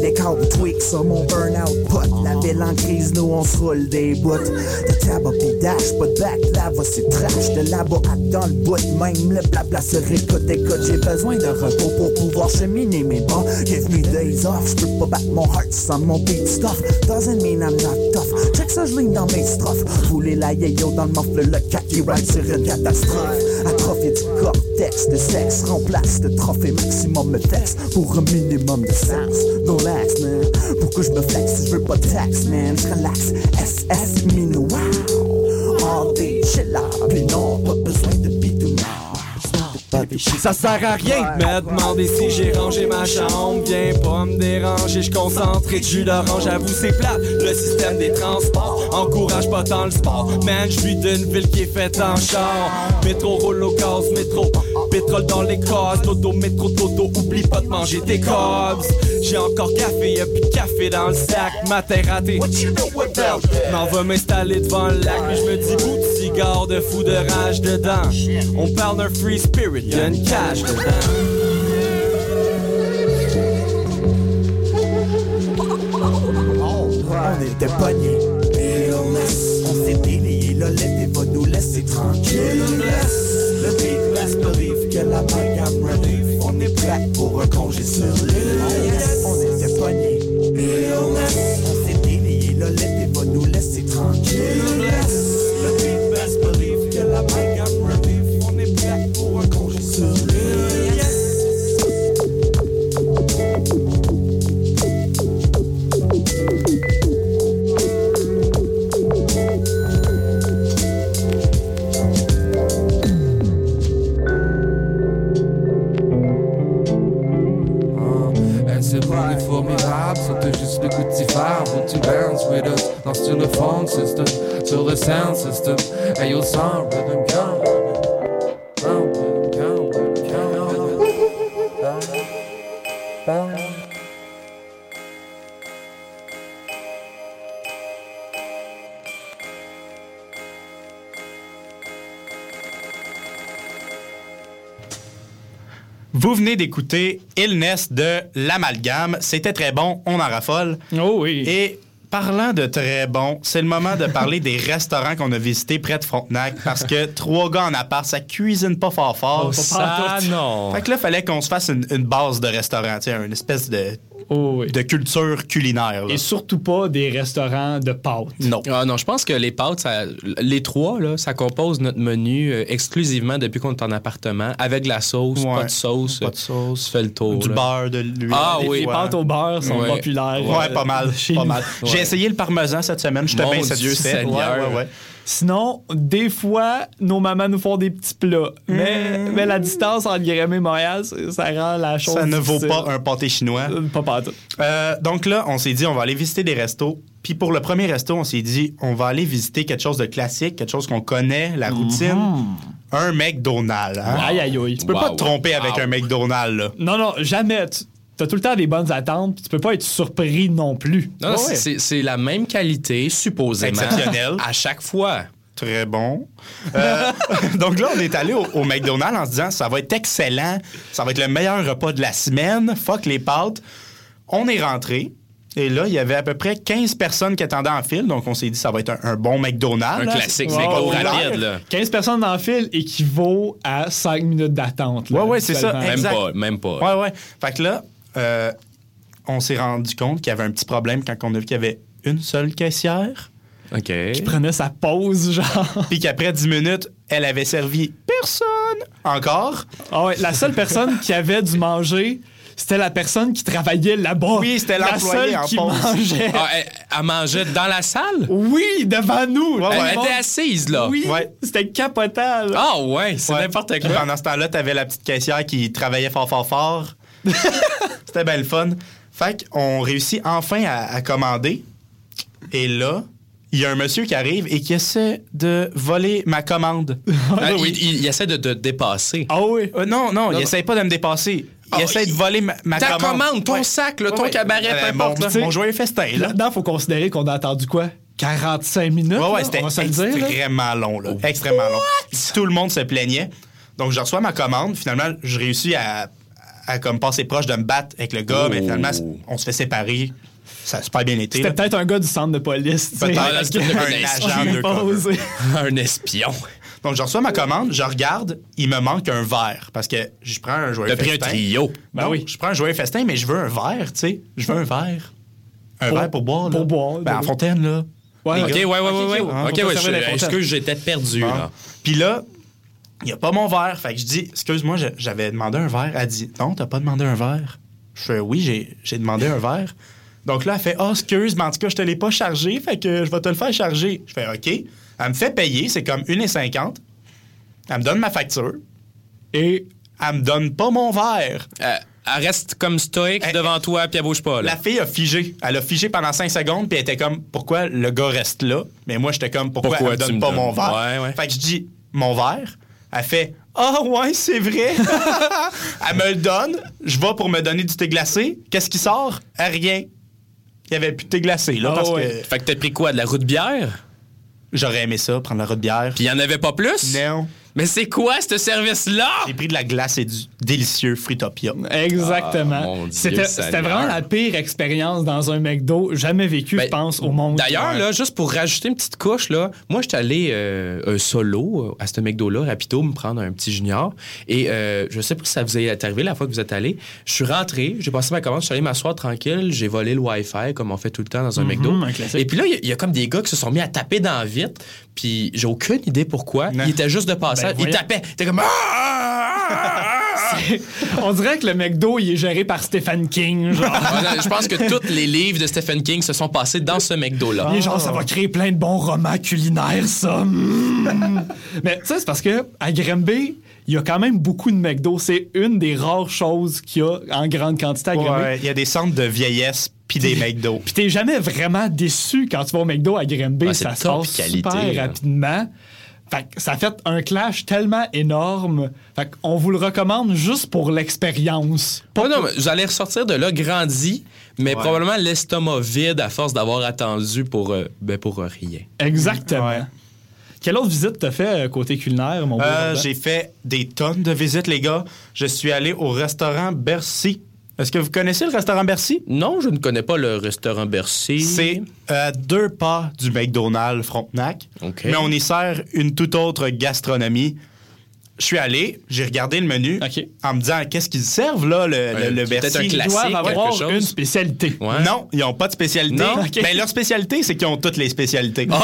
Les câbles tweaks sur mon burn-out pot. La ville en crise, nous on se roule des bouts. De tabac pis dash, pas de back, lava c'est trash. De là-bas à dans le bout, même le blabla se récoute. Écoute, j'ai besoin de repos pour pouvoir cheminer mes bons. Give me days off, j'peux pas battre mon heart sans mon beat stuff. Doesn't mean I'm not tough. Ça je dans mes strophes. Voulez la yayo dans le morphle, le kaki ride sur une catastrophe. Atrophié du cortex de sexe, remplace le trophée maximum me texte pour un minimum de sens. No lax, man. Pourquoi je me flex si je veux pas de tax, man? Je SS Mino, wow. All day, chill puis non, Ça sert à rien de me demander si j'ai rangé ma chambre. Viens pas me déranger, je concentré de jus d'orange. J'avoue, c'est plate. Le système des transports encourage pas tant le sport. Man, je suis d'une ville qui est faite en char. Métro, roule au métro. Pétrole dans les cases. Toto, métro, toto. Oublie pas de manger tes cobs. J'ai encore café, y'a plus de café dans le sac. Matin raté. M'en va m'installer devant le lac. Mais je me dis, bout de cigare de fou de rage dedans. On parle d'un free spirit, y'a une cage dedans. On était pognés. On s'est délié, Lolette et va nous laisser tranquille. On est prêt pour un congé sur d'écouter Illness de l'Amalgame. C'était très bon, on en raffole. Oh oui. Et parlant de très bon, c'est le moment de parler des restaurants qu'on a visités près de Frontenac parce que trois gars en appart, ça cuisine pas fort fort. Oh, ça, non. Fait que là, fallait qu'on se fasse une, une base de restaurant, tu sais, une espèce de, de culture culinaire. là. Et surtout pas des restaurants de pâtes. Non. Ah non, je pense que les pâtes, ça- les trois, là, ça compose notre menu euh, exclusivement depuis qu'on est en appartement, avec de la sauce, Ouais. pas de sauce. Pas de sauce. Tu fais le tour. Du là. beurre, de l'huile. Ah oui. Les pâtes au beurre sont Ouais. populaires. Ouais, euh, pas mal. Pas. J'ai Ouais. essayé le parmesan cette semaine, je te Dieu satisfait. Seigneur. Ouais, ouais, ouais. Sinon, des fois, nos mamans nous font des petits plats. Mais, mais la distance entre Grémy et Montréal, ça rend la chose. Ça ne vaut difficile. pas un pâté chinois. Euh, Pas pas tout. Euh, donc là, on s'est dit, on va aller visiter des restos. Puis pour le premier resto, on s'est dit, on va aller visiter quelque chose de classique, quelque chose qu'on connaît, la routine. Un McDonald's. hein? Aïe, aïe, aïe. Tu peux pas te tromper avec un McDonald's, là. Non, non, jamais. Tu as tout le temps des bonnes attentes, puis tu peux pas être surpris non plus. Non, Ouais, c'est- la même qualité, supposément. Exceptionnelle. À chaque fois. Très bon. Euh, donc là, on est allé au, au McDonald's en se disant, ça va être excellent, ça va être le meilleur repas de la semaine, fuck les pâtes. On est rentré. Et là, il y avait à peu près 15 personnes qui attendaient en file, donc on s'est dit ça va être un, un bon McDonald's. Un là. classique, rapide, là. 15 personnes dans le fil équivaut à 5 minutes d'attente. Ouais, ouais, c'est ça. Même Exact. pas, même pas. Ouais, ouais. Fait que là, euh, on s'est rendu compte qu'il y avait un petit problème quand on a vu qu'il y avait une seule caissière. OK. Qui prenait sa pause, genre. Puis qu'après 10 minutes, elle avait servi personne encore. Ah ouais, la seule personne qui avait dû manger, c'était la personne qui travaillait là-bas. Oui, c'était la l'employé seule en qui pause. mangeait. Ah, elle, elle mangeait dans la salle? Oui, devant nous. Ouais, Elle ouais. était assise, là. Oui, Ouais. c'était capotable. Ah ouais, c'est Ouais. n'importe quoi. Pendant ce temps-là, t'avais la petite caissière qui travaillait fort, fort, fort. C'était bien le fun. Fait qu'on réussit enfin à, à commander. Et là, il y a un monsieur qui arrive et qui essaie de voler ma commande. Ah, il, il- il essaie de te dépasser. Ah oui. Euh, non, non, il non. essaie pas de me dépasser. Il Ah, essaie de voler ma, ma Ta commande. commande, ton Ouais. sac, là, Ouais, ton ouais. cabaret, Euh, peu importe. Mon, là. mon joyeux festin, là. Là-dedans, il faut considérer qu'on a attendu quoi? 45 minutes? Ouais, ouais, là, c'était on va se le dire, là. extrêmement long, là. Extrêmement long. Tout le monde se plaignait. Donc, je reçois ma commande. Finalement, je réussis à, à comme passer proche de me battre avec le gars, Oh. mais finalement, on se fait séparer. Ça a super bien été. C'était peut-être un gars du centre de police. Peut-être un un agent de. Un espion. Donc, je reçois ma commande, je regarde, il me manque un verre parce que je prends un joyeux T'as pris un festin. trio. Ben Non, oui. Je prends un joyeux festin, mais je veux un verre, tu sais. Je veux un verre. Un Pour- verre pour boire, là. pour boire, Ben, ben en fontaine, là. Ouais, Ok, ouais, ouais, ouais, ouais. ok, ouais, je- les excuse, j'étais perdu, Bon. là. Puis là, il n'y a pas mon verre. Fait que je dis, excuse-moi, j'avais demandé un verre. Elle dit, non, t'as pas demandé un verre? Je fais, oui, j'ai- demandé un verre. Donc là, elle fait, oh, excuse, mais en tout cas, je te l'ai pas chargé, fait que je vais te le faire charger. Je fais, OK. Elle me fait payer, c'est comme 1,50. Elle me donne ma facture. Et elle me donne pas mon verre. Euh, elle reste comme stoïque devant toi, puis elle bouge pas, là. La fille a figé. Elle a figé pendant 5 secondes, puis elle était comme, pourquoi le gars reste là? Mais moi, j'étais comme, pourquoi, Pourquoi elle me donne me pas donnes? mon verre? Ouais, ouais. Fait que je dis, mon verre? Elle fait, ah ouais, c'est vrai. elle me le donne. Je vais pour me donner du thé glacé. Qu'est-ce qui sort? Euh, Rien. Il y avait plus de thé glacé, là, Ah parce ouais. que Fait que t'as pris quoi, de la roue de bière? j'aurais aimé ça, prendre la roue de bière. Puis il y en avait pas plus? Non. Mais c'est quoi, ce service-là? J'ai pris de la glace et du délicieux Fruitopia. Exactement. Ah, C'était vraiment la pire expérience dans un McDo jamais vécue, je pense, au monde. Ben, D'ailleurs, là, juste pour rajouter une petite couche, là, moi, j'étais allé euh, euh, solo euh, à ce McDo-là, rapido, me prendre un petit junior. Et euh, je sais pas si ça vous est arrivé la fois que vous êtes allé. Je suis rentré, j'ai passé ma commande, je suis allé m'asseoir tranquille, j'ai volé le Wi-Fi, comme on fait tout le temps dans un Mhm, McDo. un. Et puis là, il y a- il y, a comme des gars qui se sont mis à taper dans la vitre, puis j'ai aucune idée pourquoi. Ils étaient juste de passage. Ben, voyons. tapaient. T'es comme... Ah! On dirait que le McDo, il est géré par Stephen King. Genre. Je pense que tous les livres de Stephen King se sont passés dans ce McDo-là. Il est genre, ça va créer plein de bons romans culinaires, ça. Mm. Mais tu sais, c'est parce que à Granby, il y a quand même beaucoup de McDo. C'est une des rares choses qu'il y a en grande quantité à Granby. Ouais, il y a des centres de vieillesse puis des McDo. Puis t'es jamais vraiment déçu quand tu vas au McDo à. Ouais, c'est ça se top passe qualité, super rapidement. Fait que ça fait un clash tellement énorme. Fait qu'on vous le recommande juste pour l'expérience. Pas non, mais vous allez ressortir de là grandi, mais probablement l'estomac vide à force d'avoir attendu pour, euh, ben, pour rien. Exactement. Quelle autre visite t'as fait euh, côté culinaire, mon beau Euh? J'ai fait des tonnes de visites, les gars. Je suis allé au restaurant Bercy. Est-ce que vous connaissez le restaurant Bercy? Non, je ne connais pas le restaurant Bercy. C'est à deux pas du McDonald's Frontenac. Mais on y sert une toute autre gastronomie. Je suis allé, j'ai regardé le menu en me disant qu'est-ce qu'ils servent là, le, le, le Bercy. peut-être un Ils classique, doivent avoir quelque chose. une spécialité. Ouais. Non, ils n'ont pas de spécialité. Mais leur spécialité, c'est qu'ils ont toutes les spécialités. Oh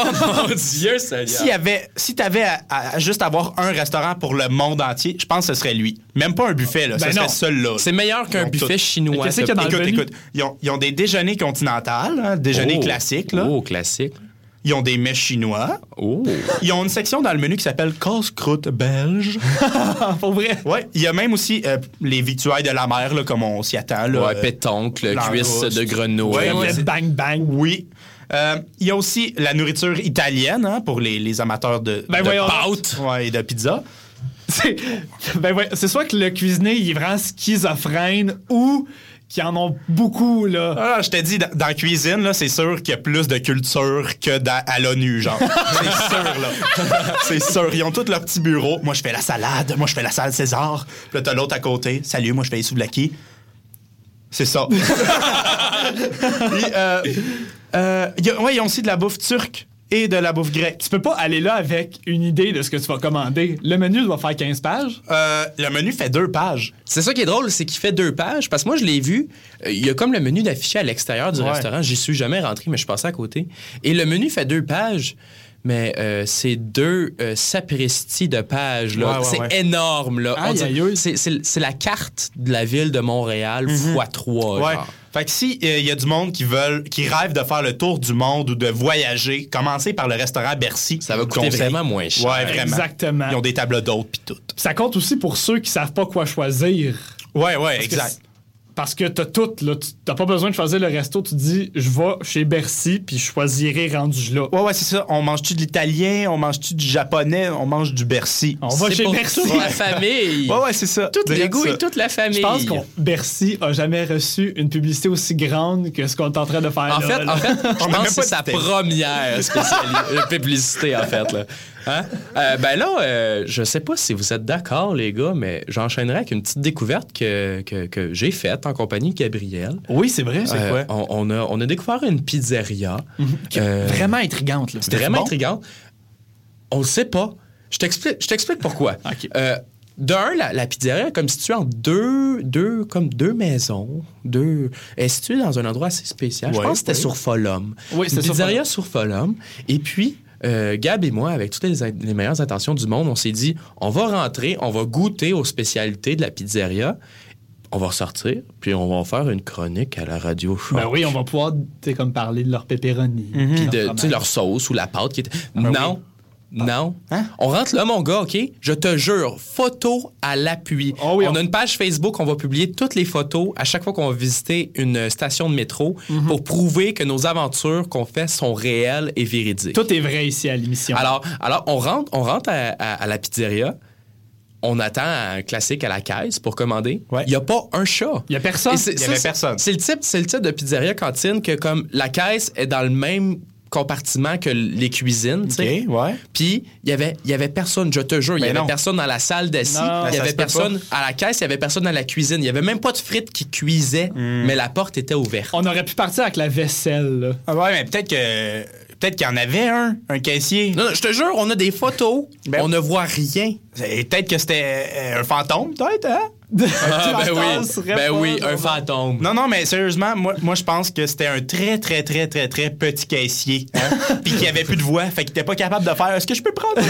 mon Dieu, Seigneur. S'il y avait, si t'avais à, à juste avoir un restaurant pour le monde entier, je pense que ce serait lui. Même pas un buffet, là. Ben ce serait non. celui-là. C'est meilleur qu'un Ils buffet tout. chinois. Qu'est-ce qu'il y a dans le écoute, menu? écoute, ils ont, ils ont des déjeuners continentales, hein, déjeuners Oh. classiques, là. Oh, classique. Ils ont des mets chinois. Oh. Ils ont une section dans le menu qui s'appelle casse-croûte belge. Pour vrai? Ouais, il y a même aussi euh, les victuailles de la mer, là, comme on s'y attend. Là, Ouais, Euh, pétoncle, langouste. cuisse de grenouille. Ouais, Comme ouais, le c'est- bang bang. Oui. Euh, Il y a aussi la nourriture italienne hein, pour les, les amateurs de, Ben de voyons. pâtes ouais, et de pizza. C'est ben ouais, c'est soit que le cuisinier il est vraiment schizophrène ou qu'ils en ont beaucoup là. Ah, je t'ai dit, dans, dans la cuisine, là, c'est sûr qu'il y a plus de culture que dans- à l'ONU, genre. c'est sûr, là. C'est sûr. Ils ont tous leur petit bureau. Moi, je fais la salade. Moi, je fais la salade César. Puis là, t'as l'autre à côté. Salut, moi, je fais les souvlaki. C'est ça. Puis, euh, euh, y a- ouais, ils ont aussi de la bouffe turque et de la bouffe grecque. Tu peux pas aller là avec une idée de ce que tu vas commander. Le menu doit faire 15 pages. Euh, le menu fait deux pages. C'est ça qui est drôle, c'est qu'il fait deux pages. Parce que moi, je l'ai vu. euh, Il y a comme le menu d'affiché à l'extérieur du Ouais. restaurant. J'y suis jamais rentré, mais je suis passé à côté. Et le menu fait deux pages. Mais euh, c'est deux euh, sapristis de pages. là. Ouais, ouais, c'est ouais. énorme. Là. C'est, la carte de la ville de Montréal Mhm. fois trois. Ouais. genre. Fait que si il y a du monde qui veulent, qui rêve de faire le tour du monde ou de voyager, commencez par le restaurant Bercy. Ça va coûter vraiment moins cher. Ouais, vraiment. Exactement. Ils ont des tables d'hôtes puis tout. Ça compte aussi pour ceux qui savent pas quoi choisir. Ouais, ouais, Parce que exact. Parce que t'as tout, là. Tu- T'as pas besoin de choisir le resto. Tu dis, je vais chez Bercy, puis je choisirai rendu là. Ouais, ouais, c'est ça. On mange-tu de l'italien, on mange-tu du japonais, on mange du Bercy. On va C'est chez pour Bercy. toute la famille. Ouais, ouais, c'est ça. Tous les goûts ça. et toute la famille. Je pense que Bercy a jamais reçu une publicité aussi grande que ce qu'on est en train de faire En là, fait, là. en fait, je pense que c'est sa première euh, publicité, en fait. Là. Hein? Euh, ben là, euh, je sais pas si vous êtes d'accord, les gars, mais j'enchaînerai avec une petite découverte que, que, que j'ai faite en compagnie de Gabriel. Oui, c'est vrai. C'est Euh, quoi? on, on a, on a découvert une pizzeria. Euh, Vraiment intrigante, là. C'était vraiment bon? intriguant. On le sait pas. Je t'explique, je t'explique pourquoi. D'un, la, la pizzeria est comme située en deux, deux, comme deux maisons. Deux, elle est située dans un endroit assez spécial. Je pense que c'était sur Folum. Oui, Une c'était sur pizzeria sur Folum. Et puis, euh, Gab et moi, avec toutes les, meilleures intentions du monde, on s'est dit, on va rentrer, on va goûter aux spécialités de la pizzeria. On va ressortir, puis on va faire une chronique à la radio show. Ben oui, on va pouvoir tu sais, comme parler de leur pepperoni. Puis leur de, leur sauce ou la pâte qui était. Ah non. Non. On rentre là, mon gars, OK? Je te jure, photo à l'appui. Ah on, a une page Facebook, on va publier toutes les photos à chaque fois qu'on va visiter une station de métro Mhm. pour prouver que nos aventures qu'on fait sont réelles et véridiques. Tout est vrai ici à l'émission. Alors, alors on rentre, on rentre à, à- à la pizzeria. On attend un classique à la caisse pour commander. Il n'y a pas un chat. Il y a personne. Il y avait personne. C'est le type, c'est le type de pizzeria cantine que comme la caisse est dans le même compartiment que les cuisines, tu sais. OK, ouais. Puis il y avait il y avait personne, je te jure, il y avait non. personne dans la salle d'assis, il y avait personne à la caisse, il y avait personne dans la cuisine, il y avait même pas de frites qui cuisaient, Hmm. mais la porte était ouverte. On aurait pu partir avec la vaisselle. Là. Ah ouais, mais peut-être que peut-être qu'il y en avait un, un caissier. Non, non, je te jure, on a des photos, Ben- on ne voit rien. Et Peut-être que c'était euh, un fantôme, peut-être, hein? Ah, ben oui, ben oui, un fantôme. Non, non, mais sérieusement, moi, moi je pense que c'était un très, très, très, très, très petit caissier. Hein? Puis qu'il avait plus de voix, fait qu'il était pas capable de faire Est-ce que je peux prendre?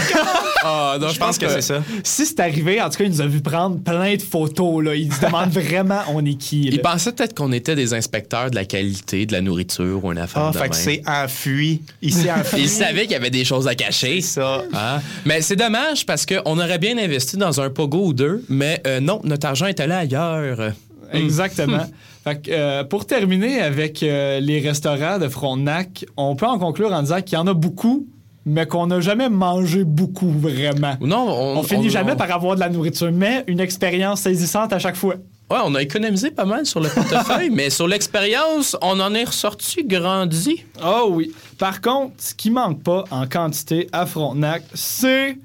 Ah, non, Je pense que c'est ça. Si c'est arrivé, en tout cas, il nous a vu prendre plein de photos. Là. Il se demande vraiment on est qui. là? Il pensait peut-être qu'on était des inspecteurs de la qualité de la nourriture ou une affaire Ah, de fait que c'est enfui. Il s'est enfui. Il savait qu'il y avait des choses à cacher. ça. Ah. Mais c'est dommage parce qu'on aurait bien investi dans un pogo ou deux, mais euh, non, notre argent est allé ailleurs. Exactement. Fait que, euh, pour terminer avec euh, les restaurants de Frontenac, on peut en conclure en disant qu'il y en a beaucoup, mais qu'on n'a jamais mangé beaucoup vraiment. Non, on, On finit on- jamais on- par avoir de la nourriture, mais une expérience saisissante à chaque fois. Ouais, on a économisé pas mal sur le portefeuille, mais sur l'expérience, on en est ressorti grandi. Oh oui. Par contre, ce qui manque pas en quantité à Frontenac, c'est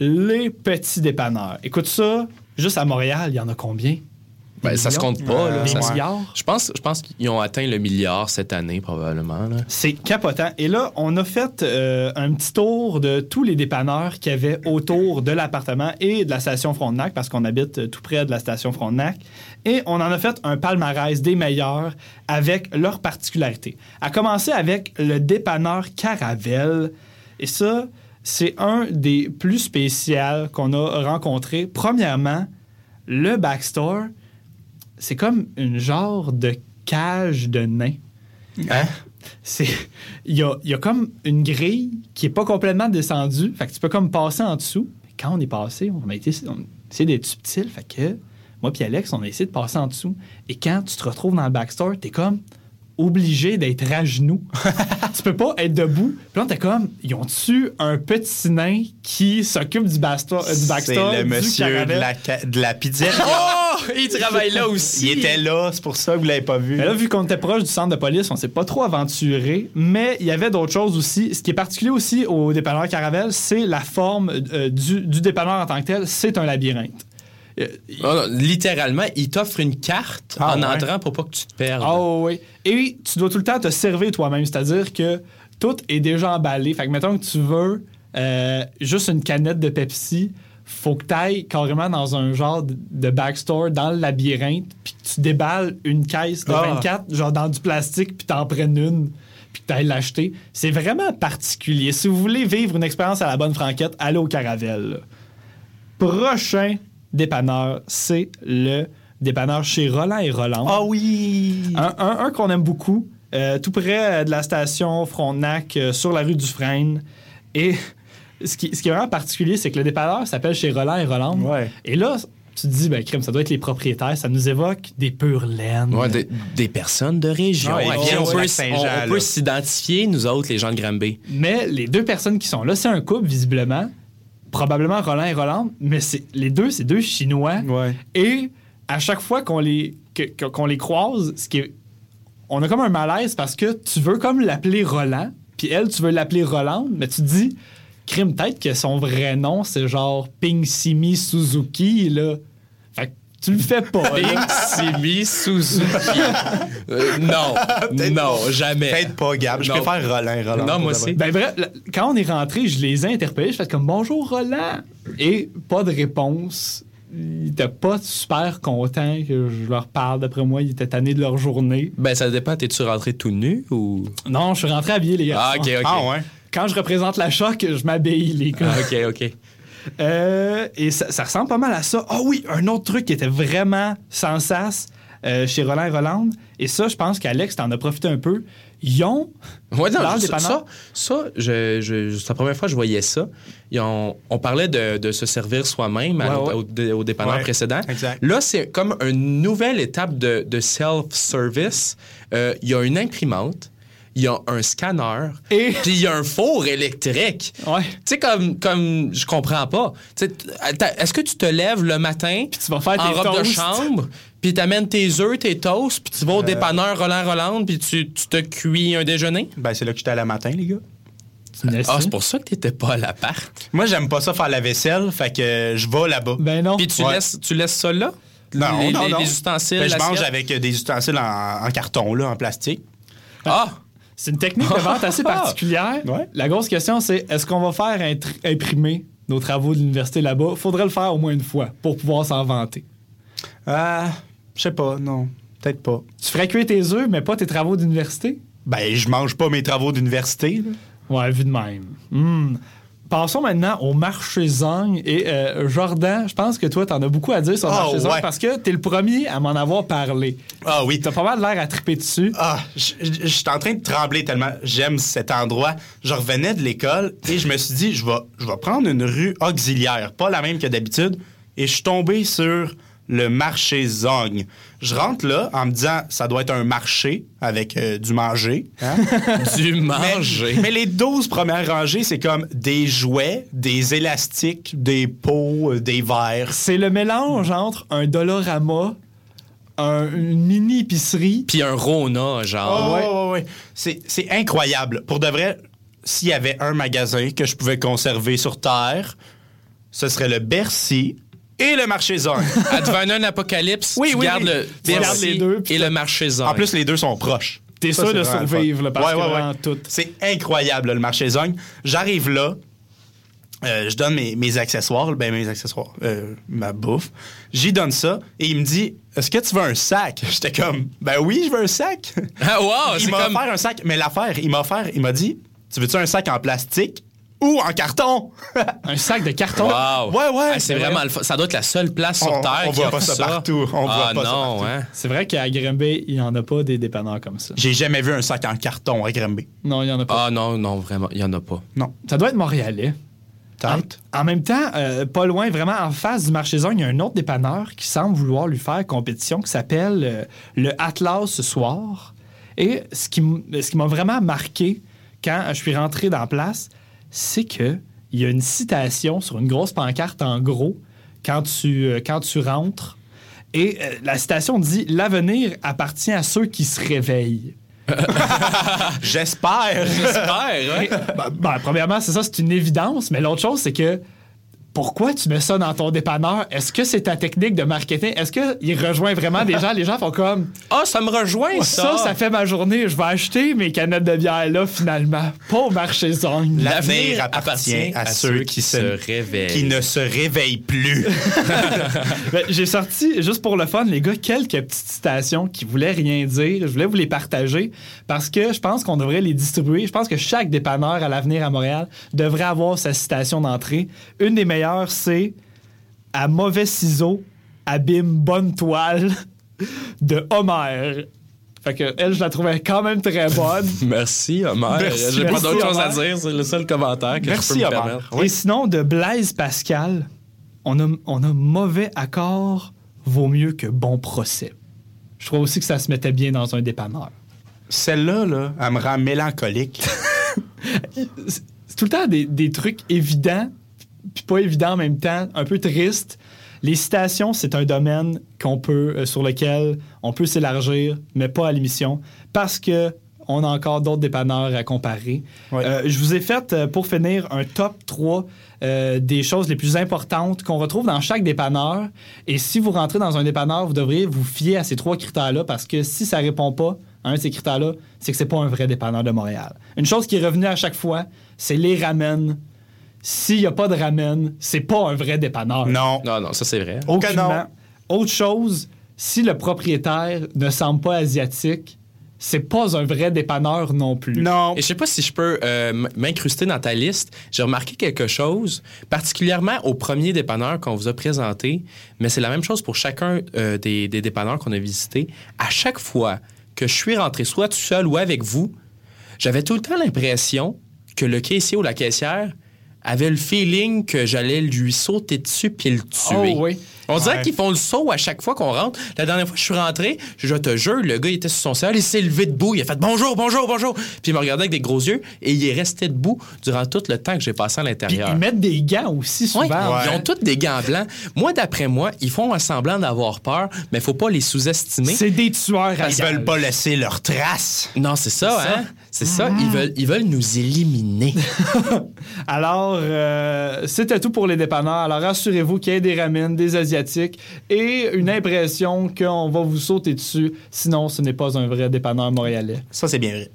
les petits dépanneurs. Écoute ça, juste à Montréal, il y en a combien? Ben, ça se compte pas. là. Des milliards? Je pense, je pense qu'ils ont atteint le milliard cette année, probablement. C'est capotant. Et là, on a fait euh, un petit tour de tous les dépanneurs qu'il y avait autour de l'appartement et de la station Frontenac, parce qu'on habite euh, tout près de la station Frontenac. Et on en a fait un palmarès des meilleurs avec leurs particularités. À commencer avec le dépanneur Caravelle. Et ça, c'est un des plus spéciaux qu'on a rencontré. Premièrement, le backstore, c'est comme une genre de cage de nains. Hein? C'est il y a, il y a comme une grille qui est pas complètement descendue, fait que tu peux comme passer en dessous. Quand on est passé, on a été d'être subtil, fait que moi puis Alex, on a essayé de passer en dessous et quand tu te retrouves dans le backstore, t'es comme obligé d'être à genoux. tu peux pas être debout. Puis là, t'es comme, ils ont-tu un petit nain qui s'occupe du, backstore, euh, du backstore? C'est le du monsieur de la, de la pizzeria. Oh! Il travaille là aussi. Il était là, c'est pour ça que vous l'avez pas vu. Mais là, vu qu'on était proche du centre de police, on s'est pas trop aventuré. Mais il y avait d'autres choses aussi. Ce qui est particulier aussi au dépanneur Caravelle, c'est la forme euh, du, du dépanneur en tant que tel. C'est un labyrinthe. Euh, non, littéralement, il t'offre une carte Ah, en ouais. entrant pour pas que tu te perdes. Ah oui. Et tu dois tout le temps te servir toi-même. C'est-à-dire que tout est déjà emballé. Fait que mettons que tu veux euh, juste une canette de Pepsi, faut que tu ailles carrément dans un genre de- backstore dans le labyrinthe, puis que tu déballes une caisse de Ah. 24, genre dans du plastique, puis t'en prennes une, puis que tu ailles l'acheter. C'est vraiment particulier. Si vous voulez vivre une expérience à la bonne franquette, allez au Caravelle. Prochain dépanneur, c'est le dépanneur chez Roland et Roland. Ah oui! Un, un- un qu'on aime beaucoup, euh, tout près euh, de la station Frontenac, euh, sur la rue du Frêne. Et ce qui, ce qui est vraiment particulier, c'est que le dépanneur s'appelle chez Roland et Roland. Ouais. Et là, tu te dis, ben, crime, ça doit être les propriétaires. Ça nous évoque des pures laines. Ouais, des, des personnes de région. Ouais, on on- on peut s'identifier, nous autres, les gens de Granby. Mais les deux personnes qui sont là, c'est un couple, visiblement. Probablement Roland et Roland, mais c'est les deux, c'est deux Chinois. Ouais. Et à chaque fois qu'on les, qu'on les croise, ce qui est- on a comme un malaise parce que tu veux comme l'appeler Roland, puis elle, tu veux l'appeler Roland, mais tu te dis, crime, peut-être que son vrai nom, c'est genre Ping Simi Suzuki, là. Tu le fais pas. Simi Suzuki. Euh, non, non, jamais. Peut-être pas, Gab. Je Non. préfère Roland. Roland Non, moi aussi. Ben bref, quand on est rentré, je les ai interpellés. Je fais comme bonjour Roland. Et pas de réponse. ils étaient pas super contents que je leur parle. D'après moi, ils étaient tannés de leur journée. Ben, ça dépend. T'es-tu rentré tout nu ou? Non, je suis rentré habillé, les gars. Ah, ok, ok. Ah ouais. Quand je représente la choc, je m'habille, les gars. Ah, ok, ok. Euh, et ça, ça ressemble pas mal à ça. Ah oui, un autre truc qui était vraiment sans sas euh, chez Roland et Roland. Et ça, je pense qu'Alex t'en a profité un peu. Ils ont. Ouais, non, le ça, ça, je, je- c'est la première fois que je voyais ça. Ils ont- on parlait de, de se servir soi-même Ouais, ouais. au, au dépanneur Ouais, précédent. exact. Là, c'est comme une nouvelle étape de, de self-service. Euh, Il y a une imprimante, il y a un scanner, Et- puis il y a un four électrique. Ouais. Tu sais, comme, comme je comprends pas. Est-ce que tu te lèves le matin tu vas faire en tes robe de chambre, puis t'amènes tes œufs, tes toasts, puis tu vas au Euh. dépanneur Roland Roland, puis tu, tu te cuis un déjeuner? Ben, c'est là que j'étais à la matin, les gars. Ah, c'est pour ça que t'étais pas à l'appart. Moi, j'aime pas ça faire la vaisselle, fait que je vais là-bas. Ben non. Puis tu, Ouais. laisses, tu laisses ça là? Non, les, non, les- non. les ustensiles, Ben, je mange avec euh, des ustensiles en, en carton, là, en plastique. Ah! C'est une technique de vente assez particulière. Ouais. La grosse question, c'est est-ce qu'on va faire imprimer nos travaux de l'université là-bas? Faudrait le faire au moins une fois pour pouvoir s'en vanter. Ah, je sais pas, non. Peut-être pas. Tu ferais cuire tes œufs, mais pas tes travaux d'université? Ben, je mange pas mes travaux d'université. Ouais, vu de même. Hmm. Passons maintenant au marché Zong. Et euh, Jordan, je pense que toi, t'en as beaucoup à dire sur le Ah, marché ouais. parce que t'es le premier à m'en avoir parlé. Ah oui. T'as pas mal l'air à triper dessus. Ah, je suis en train de trembler tellement j'aime cet endroit. Je revenais de l'école et je me suis dit, je vais, je vais prendre une rue auxiliaire, pas la même que d'habitude. Et je suis tombé sur le marché Zong. Je rentre là en me disant, ça doit être un marché avec euh, du manger. hein? Du manger. Mais, les 12 premières rangées, c'est comme des jouets, des élastiques, des pots, euh, des verres. C'est le mélange entre un Dollarama, un- une mini-épicerie. Puis un Rona, genre. Oh, ouais, ouais, ouais. C'est, c'est incroyable. Pour de vrai, s'il y avait un magasin que je pouvais conserver sur Terre, ce serait le Bercy et le marché Zone. Advenant un apocalypse, Oui, tu oui, gardes oui. le Tu gardes les deux, et le marché Zone. En plus, les deux sont proches. T'es Ça, sûr de survivre, là, parce Ouais, que ouais, ouais. vraiment tout. C'est incroyable, le marché Zone. J'arrive là. euh, je donne mes, mes accessoires, ben mes accessoires, euh, ma bouffe. J'y donne ça et il me dit Est-ce que tu veux un sac? J'étais comme Ben oui, je veux un sac. Ah, wow, il m'a comme- offert un sac, mais l'affaire, il m'a offert, il m'a dit Tu veux-tu un sac en plastique? Ou en carton Un sac de carton. Wow. Ouais, ouais. Ah, c'est vraiment le. Ça doit être la seule place sur On- Terre on qui voit offre pas ça partout. On ah, voit pas ça non, partout. hein. C'est vrai qu'à Grimby, il n'y en a pas des dépanneurs comme ça. J'ai jamais vu un sac en carton à Granby. Non, il n'y en a pas. Ah non, non, vraiment, il y en a pas. Non. Ça doit être montréalais. Peut-être. En, en même temps, euh, pas loin, vraiment en face du marché zone, il y a un autre dépanneur qui semble vouloir lui faire compétition qui s'appelle euh, le Atlas ce soir. Et ce qui, m- ce qui m'a vraiment marqué quand je suis rentré dans la place, c'est que il y a une citation sur une grosse pancarte en gros quand tu, euh, quand tu rentres. Et euh, la citation dit L'avenir appartient à ceux qui se réveillent. J'espère. J'espère, Et, ben, ben, premièrement, c'est ça, c'est une évidence. Mais l'autre chose, c'est que pourquoi tu mets ça dans ton dépanneur? Est-ce que c'est ta technique de marketing? Est-ce qu'il rejoint vraiment des gens? Les gens font comme Ah, ça me rejoint, ça, ça fait ma journée. Je vais acheter mes canettes de bière là, finalement. Pas au marché zone. L'avenir appartient à ceux qui se, réveillent. qui ne se réveillent plus. Ben, J'ai sorti, juste pour le fun, les gars, quelques petites citations qui voulaient rien dire. Je voulais vous les partager parce que je pense qu'on devrait les distribuer. Je pense que chaque dépanneur à l'avenir à Montréal devrait avoir sa citation d'entrée. Une des meilleures, c'est À mauvais ciseau, abîme bonne toile de Homer. Fait que elle, je la trouvais quand même très bonne. Merci, Homer. Merci, J'ai pas d'autre chose à dire. C'est le seul commentaire que Merci, je peux me Homer. permettre. Et sinon, de Blaise Pascal, on a, on a mauvais accord vaut mieux que bon procès. Je trouve aussi que ça se mettait bien dans un dépanneur. Celle-là, là, elle me rend mélancolique. C'est tout le temps des, des trucs évidents, puis pas évidents en même temps, un peu tristes. Les citations, c'est un domaine qu'on peut, euh, sur lequel on peut s'élargir, mais pas à l'émission, parce que on a encore d'autres dépanneurs à comparer. Euh, je vous ai fait, euh, pour finir, un top 3 euh, des choses les plus importantes qu'on retrouve dans chaque dépanneur. Et si vous rentrez dans un dépanneur, vous devriez vous fier à ces trois critères-là, parce que si ça répond pas à un de ces critères-là, c'est que c'est pas un vrai dépanneur de Montréal. Une chose qui est revenue à chaque fois, c'est les ramen. S'il n'y a pas de ramen, c'est pas un vrai dépanneur. Non. Non, non, ça c'est vrai. Aucunement. Autre chose, si le propriétaire ne semble pas asiatique, c'est pas un vrai dépanneur non plus. Non. Et je sais pas si je peux euh, m'incruster dans ta liste. J'ai remarqué quelque chose, particulièrement au premier dépanneur qu'on vous a présenté, mais c'est la même chose pour chacun euh, des, des dépanneurs qu'on a visités. À chaque fois que je suis rentré, soit tout seul ou avec vous, j'avais tout le temps l'impression que le caissier ou la caissière avait le feeling que j'allais lui sauter dessus puis le tuer. Oh oui. On dirait Ouais. qu'ils font le saut à chaque fois qu'on rentre. La dernière fois que je suis rentré, je, te jure, le gars il était sur son sol, il s'est levé debout, il a fait bonjour, bonjour, bonjour. Puis il me regardait avec des gros yeux et il est resté debout durant tout le temps que j'ai passé à Puis l'intérieur. ils mettent des gants aussi souvent. Ouais, Ils ont tous des gants blancs. Moi, d'après moi, ils font un semblant d'avoir peur, mais faut pas les sous-estimer. C'est des tueurs à Ils veulent pas laisser leurs traces. Non, c'est ça, C'est ça. C'est ça. Ils, veulent, ils veulent nous éliminer. Alors, euh, c'était tout pour les dépanneurs. Alors, rassurez-vous qu'il y ait des ramen, des asiatiques et une impression qu'on va vous sauter dessus. Sinon, ce n'est pas un vrai dépanneur montréalais. Ça, c'est bien vrai.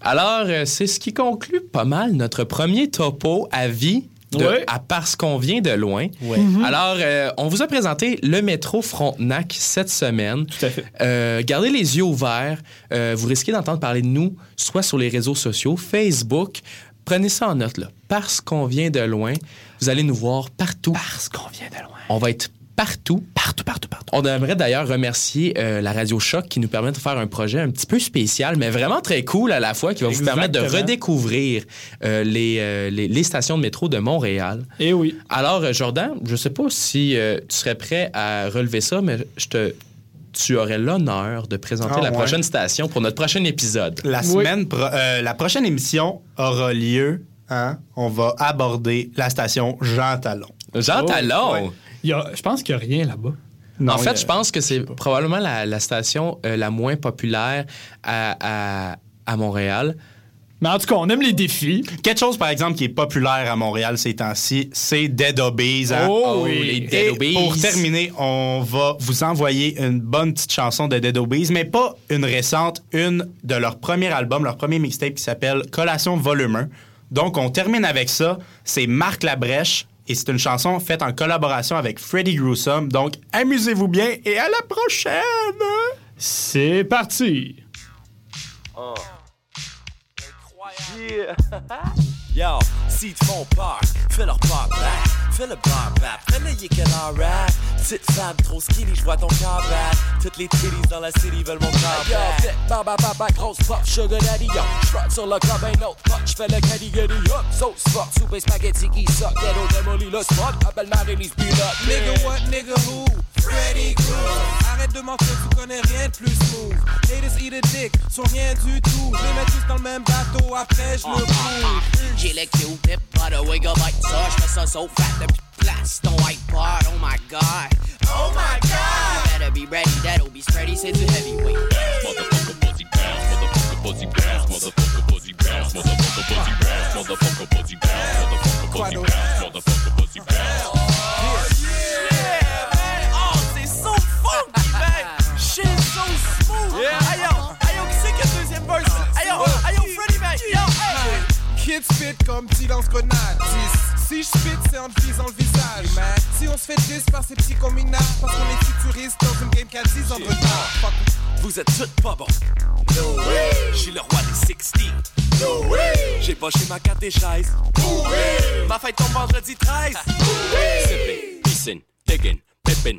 Alors, euh, c'est ce qui conclut pas mal notre premier topo à vie. De, Ouais. à parce qu'on vient de loin. Ouais. Mhm. Alors, euh, on vous a présenté le métro Frontenac cette semaine. Tout à fait. Euh, gardez les yeux ouverts. Euh, vous risquez d'entendre parler de nous, soit sur les réseaux sociaux, Facebook. Prenez ça en note, là. Parce qu'on vient de loin, vous allez nous voir partout. Parce qu'on vient de loin. On va être partout, partout, partout, partout. On aimerait d'ailleurs remercier euh, la Radio Choc qui nous permet de faire un projet un petit peu spécial, mais vraiment très cool à la fois, qui va vous permettre de redécouvrir euh, les, euh, les, les stations de métro de Montréal. Et oui. Alors, Jordan, je sais pas si euh, tu serais prêt à relever ça, mais je te, tu aurais l'honneur de présenter Ah, la ouais. prochaine station pour notre prochain épisode. La Oui. semaine, pro- euh, la prochaine émission aura lieu. Hein? On va aborder la station Jean Talon. Jean Oh, Talon! ouais. Il y a- je pense qu'il n'y a rien là-bas. Non, en fait, a- je pense que c'est probablement la, la station euh, la moins populaire à, à- à Montréal. Mais en tout cas, on aime les défis. Quelque chose, par exemple, qui est populaire à Montréal ces temps-ci, c'est Dead Obeez. hein? Oh, les oui. Dead Et Obeez. pour terminer, on va vous envoyer une bonne petite chanson de Dead Obeez, mais pas une récente, une de leur premier album, leur premier mixtape qui s'appelle Collation Volume 1. Donc, on termine avec ça. C'est Marc Labrèche et c'est une chanson faite en collaboration avec Freddie Gruesome. Donc, amusez-vous bien et à la prochaine! C'est parti. Yeah. Yo, si te font peur, fais leur peur back. Fais le bar back, fais le yick and alright. Petite femme trop skinny, j'vois ton corps back. Toutes les titties dans la city veulent mon corps Yo, baba, baba, grosse pop, sugar daddy, yo. J'frotte sur le club, un autre pot, j'fais le caddy, gaddy, up. Sauce sport, soupe et spaghetti qui suck, ghetto démoli le spot. Appelle Marie-Lise Pilote. Nigga what, nigga who? Freddy Krueger. Arrête de mentir, tu connais rien de plus smooth. Haters eat a dick, sont rien du tout. Je les mets tous dans le même bateau, après je le prouve. J'ai le Q-tip, pas de wiggle like ça. J'fais ça so fat depuis place ton whiteboard. Oh my god. Oh my god. You better be ready, that'll be sturdy, c'est du heavyweight. Motherfucker buzzy bounce, motherfucker buzzy bounce, motherfucker buzzy bounce, motherfucker buzzy bounce, motherfucker buzzy bounce, motherfucker buzzy bounce, motherfucker. Oh, qui c'est qui a deuxième verse? Freddy! Yo, hey! Kid spit comme petit lance-grenade. Si je spit, c'est en te visant le visage. Si on se fait 10 par ces petits combinats, parce qu'on est futuriste dans une game qui a 10 ans de retard. Fuck. Vous êtes toutes pas bons. J'suis le roi des 60. J'ai poché ma carte des chaises. Ma fête tombe vendredi 13. Sippin', pissin', diggin', pippin',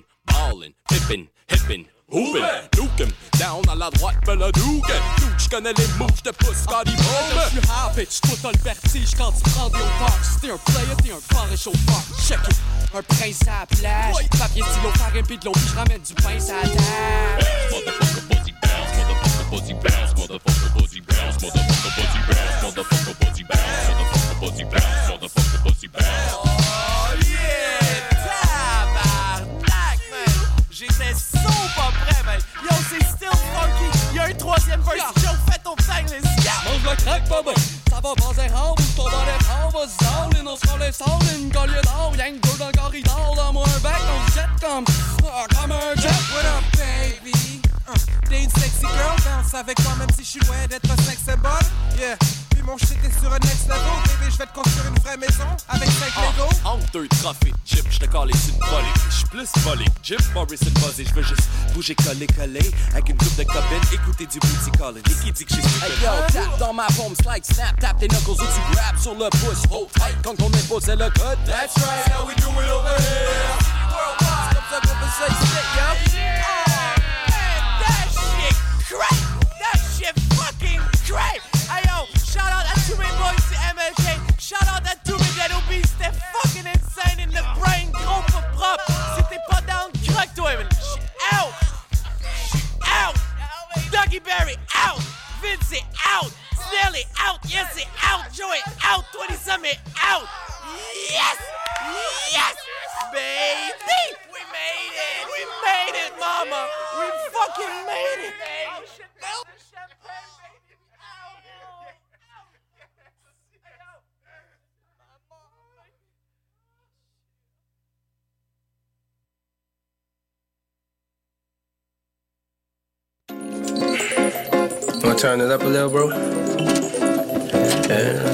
ballin', pippin', hippin'. Hoopin', nukin', down à la droite, le dougan. Dude, j'connais les moves, j'te pousse Scotty Bowman. J'suis high pitch, toi t'as le vertige quand tu prends des hauteurs. Si t'es un player, t'es un fort réchauffeur. Check it. Un prince à la plage. Papier, stylo, farine, pis de l'eau, pis j'ramène du pain la table. Motherfucker buzzy bounce, motherfucker buzzy bounce, motherfucker buzzy bounce, motherfucker buzzy bounce, motherfucker buzzy bounce, motherfucker buzzy bounce, motherfucker buzzy bounce. Y'a troisième verse! Yo, fais ton gars! Mange le crack, baba. Ça va passer va se zone, on se une collier d'or, y'en deux dans le corridor, dans moi un bec, on jette comme, comme un jet. What up, baby? Uh, T'es une sexy girl, bounce avec moi même si je suis loin d'être un sex symbol. Yeah, shit est sur un next level, baby, je vais te construire une vraie maison avec 5 Lego. Ah, entre deux trophées, Jim, je te calais une volée. Je suis plus volé, Jim Morrison buzzé. Je veux juste bouger, coller, coller. Avec une coupe de copines, écouter du booty calling. Et qui dit que j'ai super Hey yo, tap dans ma paume, slide, snap, tap tes knuckles ou tu grab sur le pouce, hold tight quand on impose le code. That's right, how we do it over here. C'est comme ça qu'on peut ça ici, yo. Oh, man, that shit great. That shit fucking great. Yo, shout out à tous mes boys du MLK. Shout out à tous mes dead obese. C'était fucking insane in the brain. Gros pas propre. Si t'es pas down, craque toi, man. Out. Out. Dougie Berry out. Vince out. Snelly out. Yes, it out. Joey out. 20 Summit out. Yes. Yes. Baby. We made it. We made it, mama. We fucking made it. Wanna turn it up a little, bro? Yeah.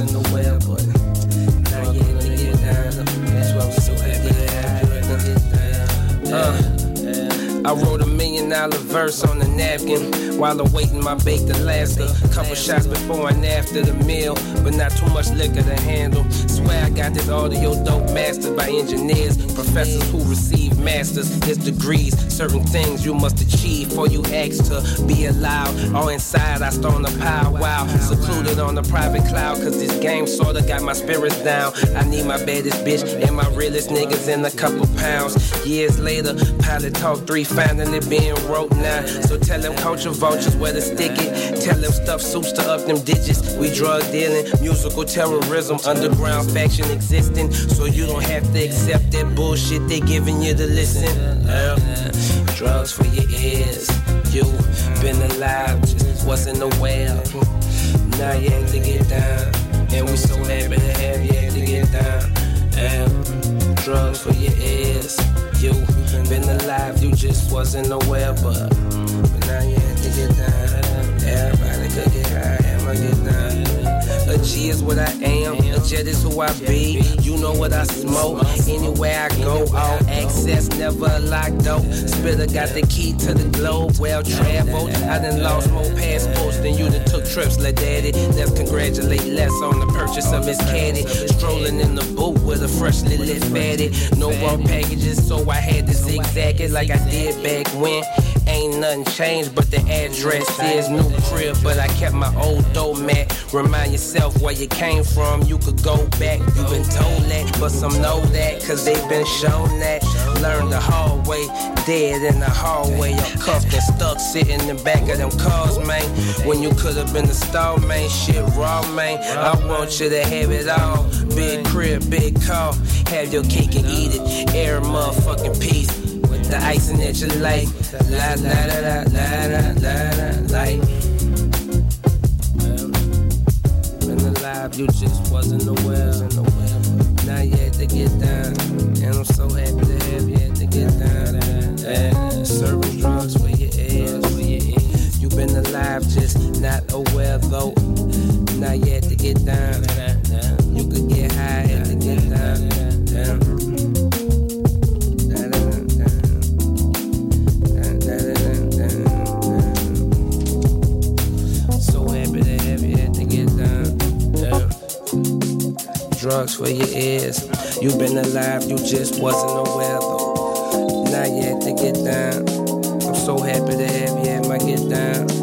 in the web. Dollar verse on the napkin while awaiting my baked Alaska. Couple shots before and after the meal, but not too much liquor to handle. Swear I got this audio dope mastered by engineers, professors who receive masters, his degrees. Certain things you must achieve before you ask to be allowed. All inside, I storm the powwow, secluded on a private cloud, cause this game sorta got my spirits down. I need my baddest bitch and my realest niggas in a couple pounds. Years later, pilot talk three finally being now. So tell them culture vultures where to stick it. Tell them stuff suits to up them digits. We drug dealing, musical terrorism, underground faction existing. So you don't have to accept that bullshit they giving you to listen. Uh, drugs for your ears. You been alive, just wasn't aware. Now you have to get down. And we so happy to have you to get down. Uh, drugs for your ears. Just wasn't aware, but, but now you have to get down. Everybody could get high, I'ma get down. G is what I am, a jet is who I be. You know what I smoke, anywhere I go, all access, never locked door. Spitter got the key to the globe, well traveled. I done lost more passports than you that took trips, let daddy. Let's congratulate less on the purchase of his caddy. Strolling in the boot with a freshly lit fatty. No raw packages, so I had to zigzag it like I did back when. Ain't nothing changed, but the address is new crib. But I kept my old dough mat. Remind yourself where you came from. You could go back. You been told that, but some know that, cause they been shown that. Learn the hard way, dead in the hallway. I'm cuffed and stuck, sitting in the back of them cars, man. When you could have been the star, man. Shit raw, man. I want you to have it all. Big crib, big car. Have your cake and eat it. Air motherfucking piece the icing that you like. La la la la la la la like. Well, been alive, you just wasn't aware. Not yet to get down, and I'm so happy to have you had to get down. Yeah. Serving drugs for your ass. you've been alive, just not aware though. Not yet to get down. Drugs for your ears. You've been alive, you just wasn't aware though. Now you had to get down. I'm so happy to have you at my get down.